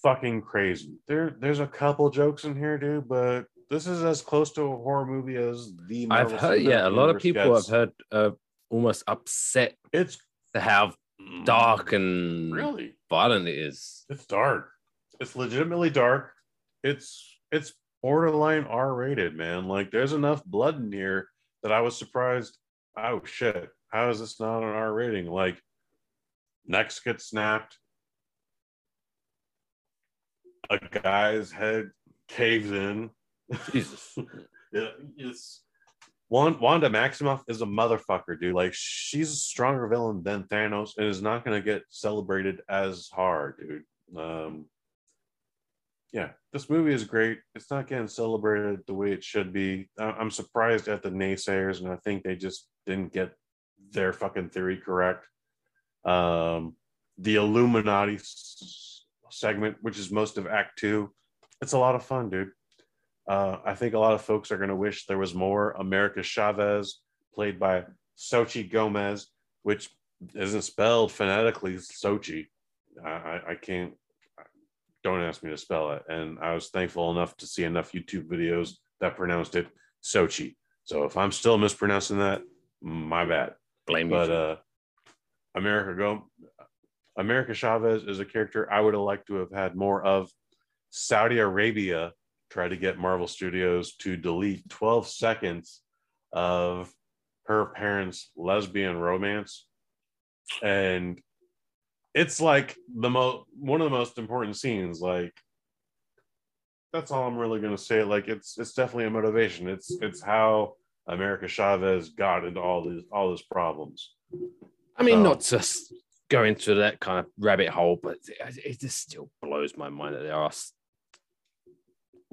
fucking crazy. There, there's a couple jokes in here, dude, but this is as close to a horror movie as the. I've heard, yeah, a lot of people gets. have heard uh, almost upset It's to how dark and really, violent it is. it's dark. It's legitimately dark. It's it's borderline R-rated, man. Like, there's enough blood in here that I was surprised. Oh shit! How is this not an R rating? Like, necks get snapped. A guy's head caves in. Jesus. Yeah, it's Wan- Wanda Maximoff is a motherfucker, dude. Like she's a stronger villain than Thanos and is not gonna get celebrated as hard, dude. Um yeah, this movie is great. It's not getting celebrated the way it should be. I'm surprised at the naysayers, and I think they just didn't get their fucking theory correct. Um, the Illuminati s- segment, which is most of Act Two, it's a lot of fun, dude. Uh, I think a lot of folks are going to wish there was more America Chavez, played by Xochitl Gomez, which isn't spelled phonetically Sochi. I, I can't, don't ask me to spell it. And I was thankful enough to see enough YouTube videos that pronounced it Sochi. So if I'm still mispronouncing that, my bad. Blame But you. uh, America Go, America Chavez is a character I would have liked to have had more of. Saudi Arabia tried to get Marvel Studios to delete 12 seconds of her parents' lesbian romance, and it's like the most one of the most important scenes. Like that's all I'm really gonna say. Like it's it's definitely a motivation. It's it's how America Chavez got into all these all these problems. I mean, so- not to s- go into that kind of rabbit hole, but it, it just still blows my mind that there are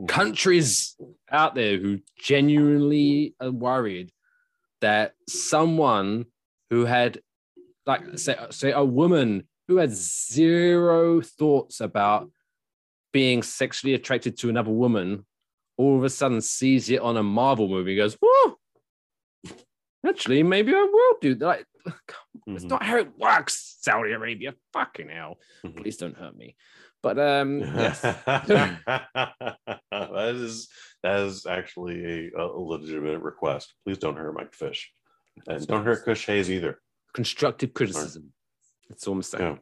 countries out there who genuinely are worried that someone who had, like, say, say a woman who had zero thoughts about being sexually attracted to another woman, all of a sudden sees it on a Marvel movie, and goes, "Whoa, actually, maybe I will do that." Like, it's Mhm. not how it works, Saudi Arabia. Fucking hell. Mhm. Please don't hurt me. But um, yes. that is that is actually a, a legitimate request. Please don't hurt Mike Fish, and don't hurt Kush Hayes either. constructive criticism. All I'm saying. Yeah.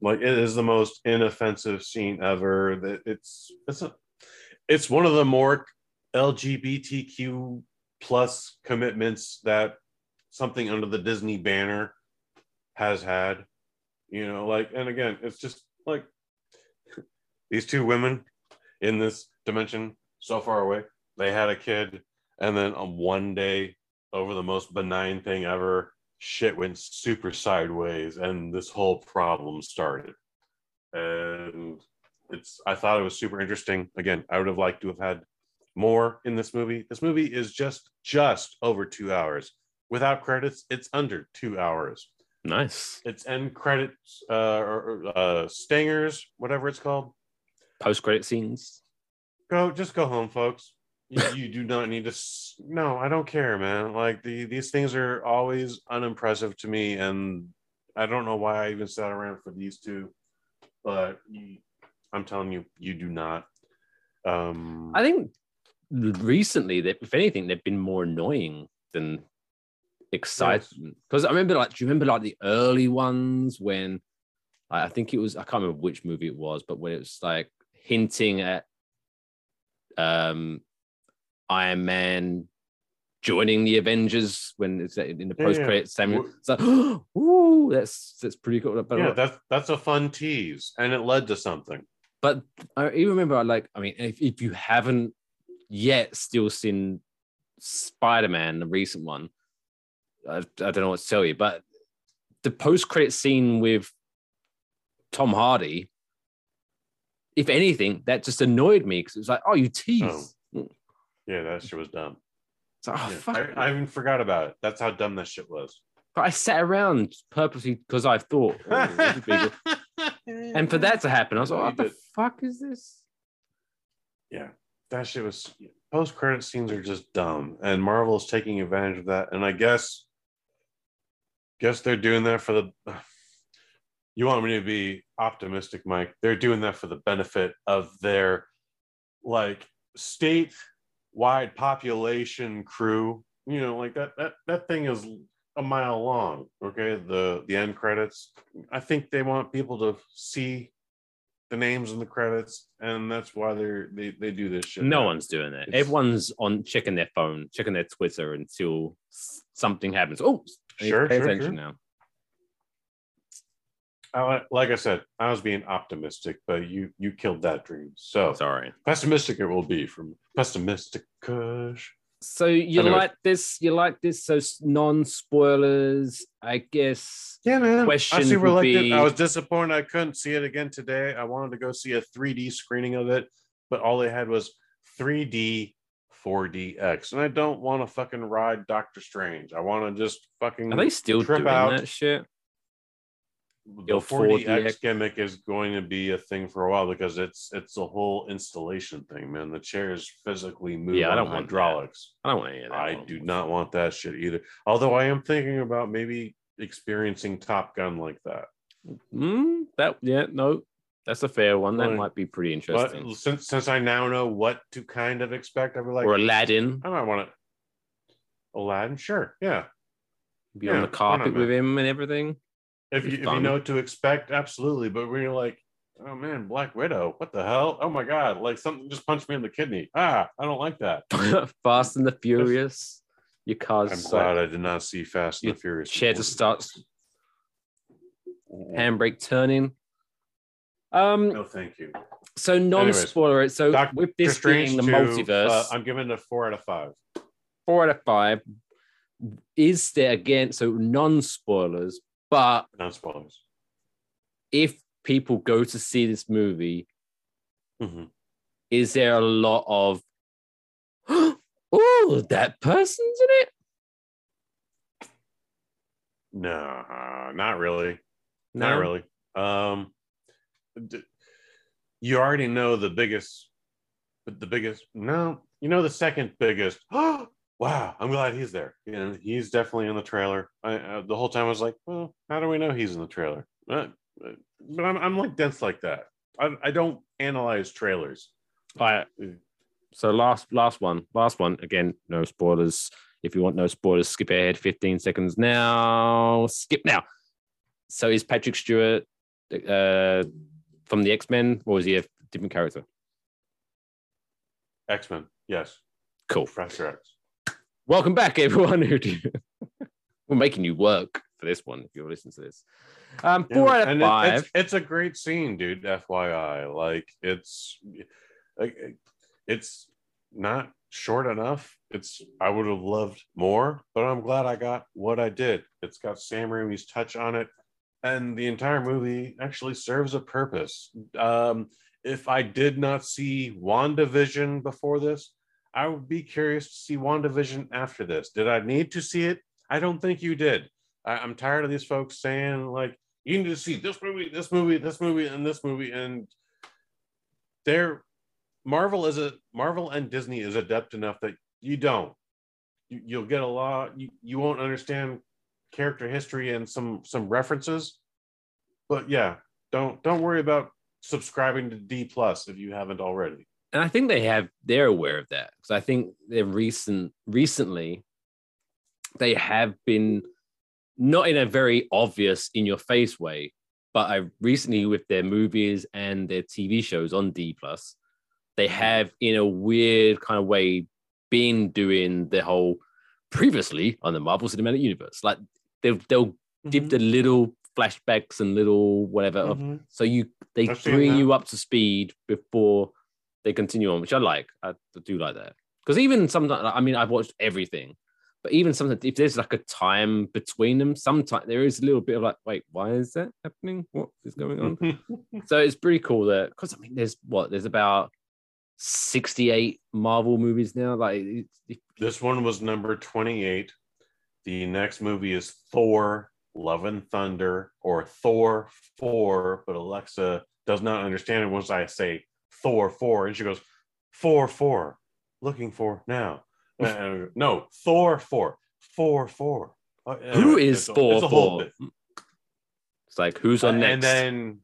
Like it is the most inoffensive scene ever. That it's it's a, it's one of the more LGBTQ plus commitments that something under the Disney banner has had. You know, like and again, it's just like these two women in this dimension so far away. They had a kid, and then on one day, over the most benign thing ever, shit went super sideways, and this whole problem started. And it's I thought it was super interesting. Again, I would have liked to have had more in this movie. This movie is just just over two hours. without credits, it's under two hours. Nice. It's end credits, uh, or, or, uh, stingers, whatever it's called. Post credit scenes. Go, just go home, folks. You, you do not need to. s- No, I don't care, man. Like the these things are always unimpressive to me, and I don't know why I even sat around for these two. But you, I'm telling you, you do not. Um, I think recently that if anything, they've been more annoying than exciting. Because I remember like, do you remember like the early ones when I I think it was I can't remember which movie it was, but when it was like hinting at um Iron Man joining the Avengers when it's in the post yeah. credits It's like, ooh, that's that's pretty cool. But yeah, that's that's a fun tease, and it led to something. but I even remember like I mean if, if you haven't yet still seen Spider-Man, the recent one, I, I don't know what to tell you, but the post-credit scene with Tom Hardy, if anything, that just annoyed me because it was like, oh, you oh. tease. Yeah, that shit was dumb. It's like, oh, Yeah, fuck. I, I even forgot about it. That's how dumb that shit was. but I sat around purposely because I thought, oh, this would be good. and for that to happen, I was like, what the fuck is this? yeah, that shit was post credit scenes are just dumb, and Marvel is taking advantage of that. And I guess, guess they're doing that for the. You want me to be optimistic, Mike? They're doing that for the benefit of their, like, state-wide population crew. You know, like that that that thing is a mile long. Okay, the the end credits. I think they want people to see the names in the credits, and that's why they're they, they do this shit. No now. one's doing that. It's- Everyone's on checking their phone, checking their Twitter until something happens. Oh, I need to Sure, pay sure, attention sure. now. I, like I said, I was being optimistic, but you you killed that dream. So Sorry. pessimistic it will be from pessimistic Kush. So you Anyways. like this? You like this? So non spoilers, I guess. Yeah, man. Question I super would liked be- it. I was disappointed I couldn't see it again today. I wanted to go see a 3D screening of it, but all they had was 3D 4DX. And I don't want to fucking ride Doctor Strange. I want to just fucking Are they still trip doing out. that shit? The Yo, 4DX 4DX. gimmick is going to be a thing for a while because it's it's a whole installation thing, man. The chairs physically move Yeah, I don't want that. hydraulics. I don't want any of that. I do not want that shit either. Although I am thinking about maybe experiencing Top Gun like that. Mm, that yeah, no, that's a fair one. That Right. might be pretty But interesting. since since I now know what to kind of expect, I'd be like, or Aladdin, I might want to. Aladdin, sure, yeah. be yeah, on the not, carpet with him and everything. If you, if you know what to expect, absolutely. But when you're like, oh man, Black Widow, what the hell? Oh my god, like something just punched me in the kidney. Ah, I don't like that. Fast and the Furious. Your car's I'm glad I did not see Fast and the Furious. chair just starts handbrake turning. Um, No, thank you. so non-spoiler. So Doctor with this Strange being the 2, multiverse, uh, I'm giving it a four out of five. four out of five. Is there again? So non-spoilers, but spoilers. if people go to see this movie, Mhm. is there a lot of oh that person's in it? No, not really. No, Not really. Um, d- you already know the biggest, but the biggest. No, you know the second biggest. wow, I'm glad he's there. You know, he's definitely in the trailer. I uh, the whole time I was like, well, how do we know he's in the trailer? Uh, uh, but I'm I'm like dense like that. I I don't analyze trailers. All right. So last last one, last one. Again, no spoilers. If you want no spoilers, skip ahead 15 seconds now. Skip now. So is Patrick Stewart uh, from the X Men, or is he a different character? X Men, yes. Cool. Professor X. Welcome back, everyone. Who do We're making you work for this one if you're listening to this. Um, four Yeah, out of and it- five. it's, it's a great scene, dude. FYI, like it's like it's not short enough. It's I would have loved more, but I'm glad I got what I did. It's got Sam Raimi's touch on it, and the entire movie actually serves a purpose. Um, if I did not see WandaVision before this, I would be curious to see WandaVision after this. Did I need to see it? I don't think you did. I, I'm tired of these folks saying like you need to see this movie, this movie, this movie, and this movie, and they're Marvel is a Marvel and Disney is adept enough that you don't. You, you'll get a lot. You, you won't understand character history and some some references, but yeah, don't don't worry about subscribing to D plus if you haven't already. And I think they have they're aware of that because I think they're recent recently they have been not in a very obvious in your face way, but I recently with their movies and their TV shows on D plus, they have in a weird kind of way been doing the whole previously on the Marvel Cinematic Universe. Like they'll they'll give the little flashbacks and little whatever of Mhm. so you they I've bring you up to speed before they continue on, which I like. I do like that because even sometimes, I mean, I've watched everything, but even sometimes if there's like a time between them, sometimes there is a little bit of like, wait, why is that happening? What is going on? so it's pretty cool that because I mean, there's what there's about 68 Marvel movies now. Like, it, it- This one was number 28. The next movie is Thor, Love and Thunder, or Thor 4. But Alexa does not understand it once I say Thor 4. And she goes, 4 4, looking for now. Uh, no, Thor 4, 4 4. Uh, who is a- four it's four? It's like who's on next? And then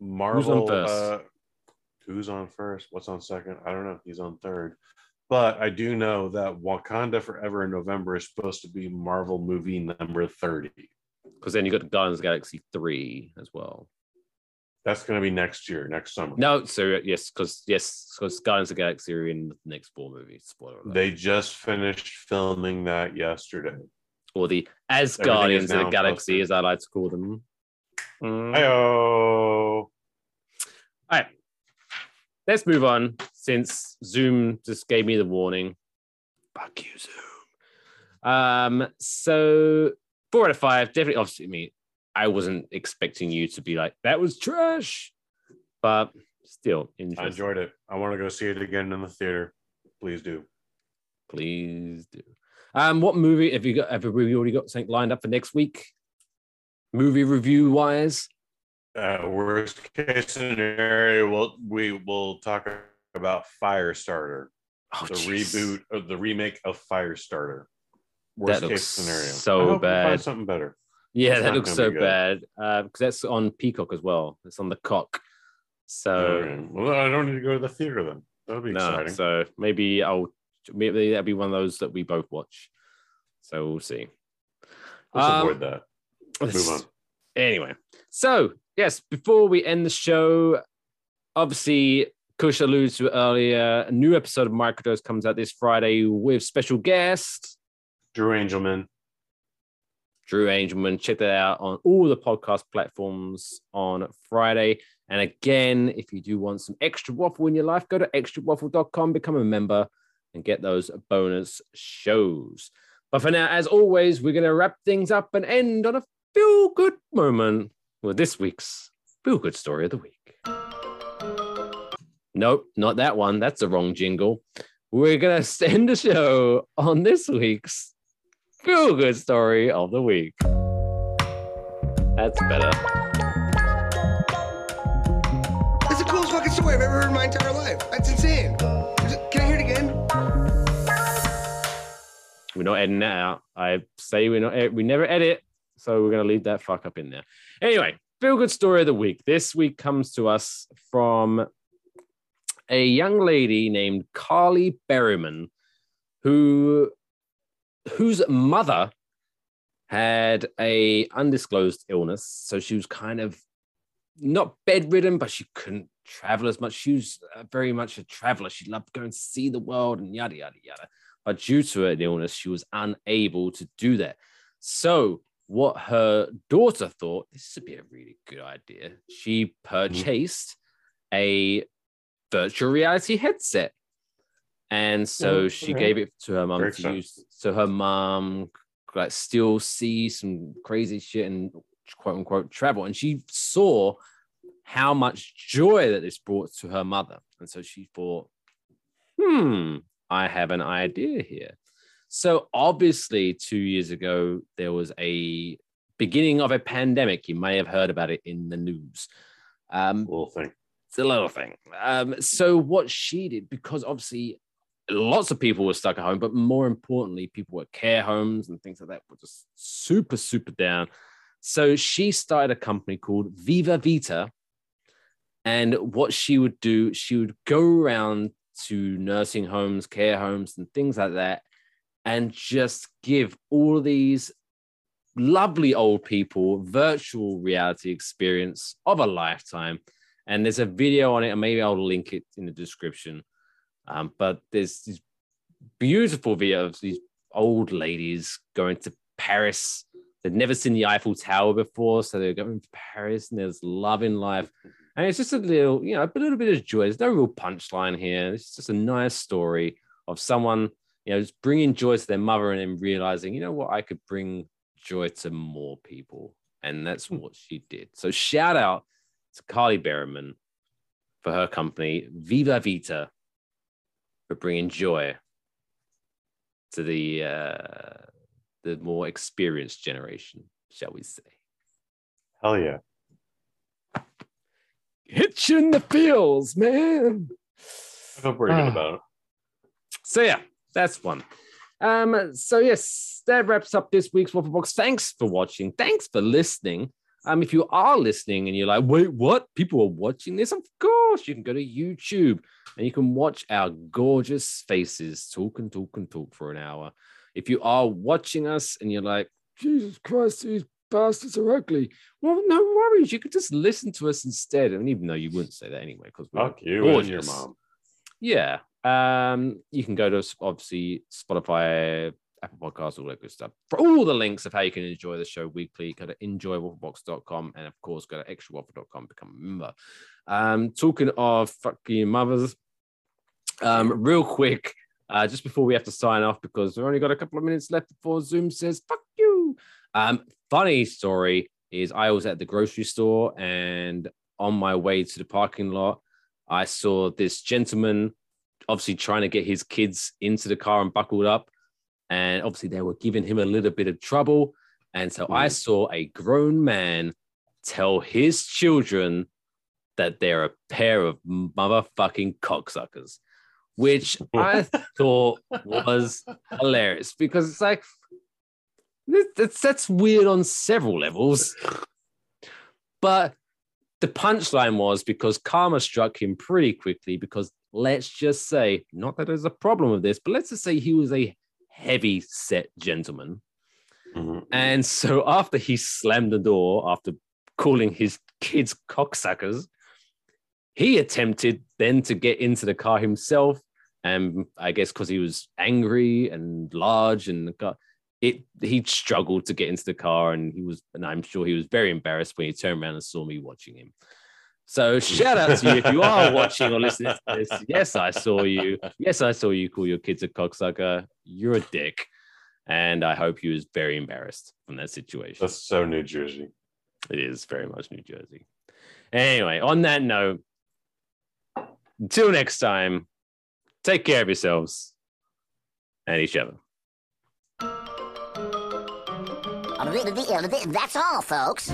Marvel. first? Uh, who's on first? What's on second? I don't know. He's on third. But I do know that Wakanda Forever in November is supposed to be Marvel movie number 30. Because then you got Guardians of the Galaxy three as well. That's going to be next year, next summer. No, so yes, because yes, because Guardians of the Galaxy are in the next four movies. Spoiler alert. They just finished filming that yesterday. or the as Guardians of the Galaxy, posted. as I like to call them. Mm. Heyo. All right, let's move on. Since Zoom just gave me the warning, fuck you, Zoom. Um, so four out of five, definitely. Obviously, me. I wasn't expecting you to be like that was trash, but still I enjoyed it. I want to go see it again in the theater. Please do. Please do. Um, what movie have you got? Have we already got something lined up for next week? Movie review wise, Uh, worst case scenario, we'll, we will talk about Firestarter. oh, the jeez. reboot of the remake of Firestarter. That Worst looks case scenario. so I hope we bad. Find something better. Yeah, that looks so bad because that's on Peacock as well. It's on the cock. So Okay. Well, I don't need to go to the theater then. That would be no, exciting. so maybe I'll maybe that'll be one of those that we both watch. So we'll see. Let's Um, avoid that. Move on. Anyway, so yes, before we end the show, obviously, Kush alluded to earlier. A new episode of Microdose comes out this Friday with special guest Drew Angelman. Drew Angelman. Check that out on all the podcast platforms on Friday. And again, if you do want some extra waffle in your life, go to extrawaffle.com, become a member, and get those bonus shows. But for now, as always, we're going to wrap things up and end on a feel good moment with this week's feel good story of the week. Nope, not that one. That's the wrong jingle. We're going to end the show on this week's feel good story of the week. That's better. That's the coolest fucking story I've ever heard in my entire life. That's insane. Can I hear it again? We're not editing that out. I say we're not. Eh, we never edit, so we're gonna leave that fuck up in there. Anyway, feel good story of the week. This week comes to us from a young lady named Carly Berryman, who whose mother had a undisclosed illness, so she was kind of not bedridden, but she couldn't travel as much. She was uh, very much a traveler. She loved going to see the world and yada yada yada but due to an illness, she was unable to do that. So, what her daughter thought this would be a really good idea. She purchased a virtual reality headset. And so she gave it to her mom to use so her mom could, like still see some crazy shit and quote unquote travel. And she saw how much joy that this brought to her mother. And so she thought, hmm, I have an idea here. So obviously, two years ago, there was a beginning of a pandemic. You may have heard about it in the news. Um, Little thing. it's a little thing. Um, so what she did, because obviously lots of people were stuck at home, but more importantly, people at care homes and things like that were just super, super down. So she started a company called Viva Vita. And what she would do, she would go around to nursing homes, care homes, and things like that, and just give all these lovely old people virtual reality experience of a lifetime. And there's a video on it, and maybe I'll link it in the description. Um, but there's these beautiful videos of these old ladies going to Paris. They've never seen the Eiffel Tower before, so they're going to Paris, and there's love in life. And it's just a little, you know, a little bit of joy. There's no real punchline here. It's just a nice story of someone, you know, just bringing joy to their mother and then realizing, you know what, I could bring joy to more people. And that's what she did. So shout out to Carly Berryman for her company, Viva Vita, for bringing joy to the uh, the more experienced generation, shall we say? Hell yeah. Hit you in the feels, man. I feel pretty good Ah. about it. So yeah, that's one. Um, so yes, that wraps up this week's Waffle Box. Thanks for watching. Thanks for listening. Um, if you are listening and you're like, wait, what? People are watching this? Of course, you can go to YouTube and you can watch our gorgeous faces talk and talk and talk for an hour. If you are watching us and you're like, Jesus Christ, these bastards are ugly. Well, no worries. You could just listen to us instead. I And even though you wouldn't say that anyway, because we're Fuck you and your gorgeous. mom. Yeah. Um, you can go to obviously Spotify, Apple Podcasts, all that good stuff. For all the links of how you can enjoy the show weekly, go to enjoywafflebox.com and of course go to extrawaffle.com, become a member. Um, talking of fucking mothers, um, real quick, uh, just before we have to sign off because we've only got a couple of minutes left before Zoom says fuck you. Um, funny story is I was at the grocery store and on my way to the parking lot, I saw this gentleman obviously trying to get his kids into the car and buckled up. And obviously, they were giving him a little bit of trouble. And so I mm-hmm. saw a grown man tell his children that they're a pair of motherfucking cocksuckers, which I thought was hilarious because it's like, that's, that's weird on several levels. But the punchline was because karma struck him pretty quickly because let's just say, not that there's a problem with this, but let's just say he was a heavy set gentleman. Mhm. And so after he slammed the door, after calling his kids cocksuckers, he attempted then to get into the car himself. And I guess because he was angry and large and car, it he struggled to get into the car and he was and I'm sure he was very embarrassed when he turned around and saw me watching him. So shout out to you if you are watching or listening to this. Yes, I saw you. Yes, I saw you call your kids a cocksucker. You're a dick. And I hope you was very embarrassed from that situation. That's so New Jersey. It is very much New Jersey. Anyway, on that note, until next time, take care of yourselves and each other. That's all, folks.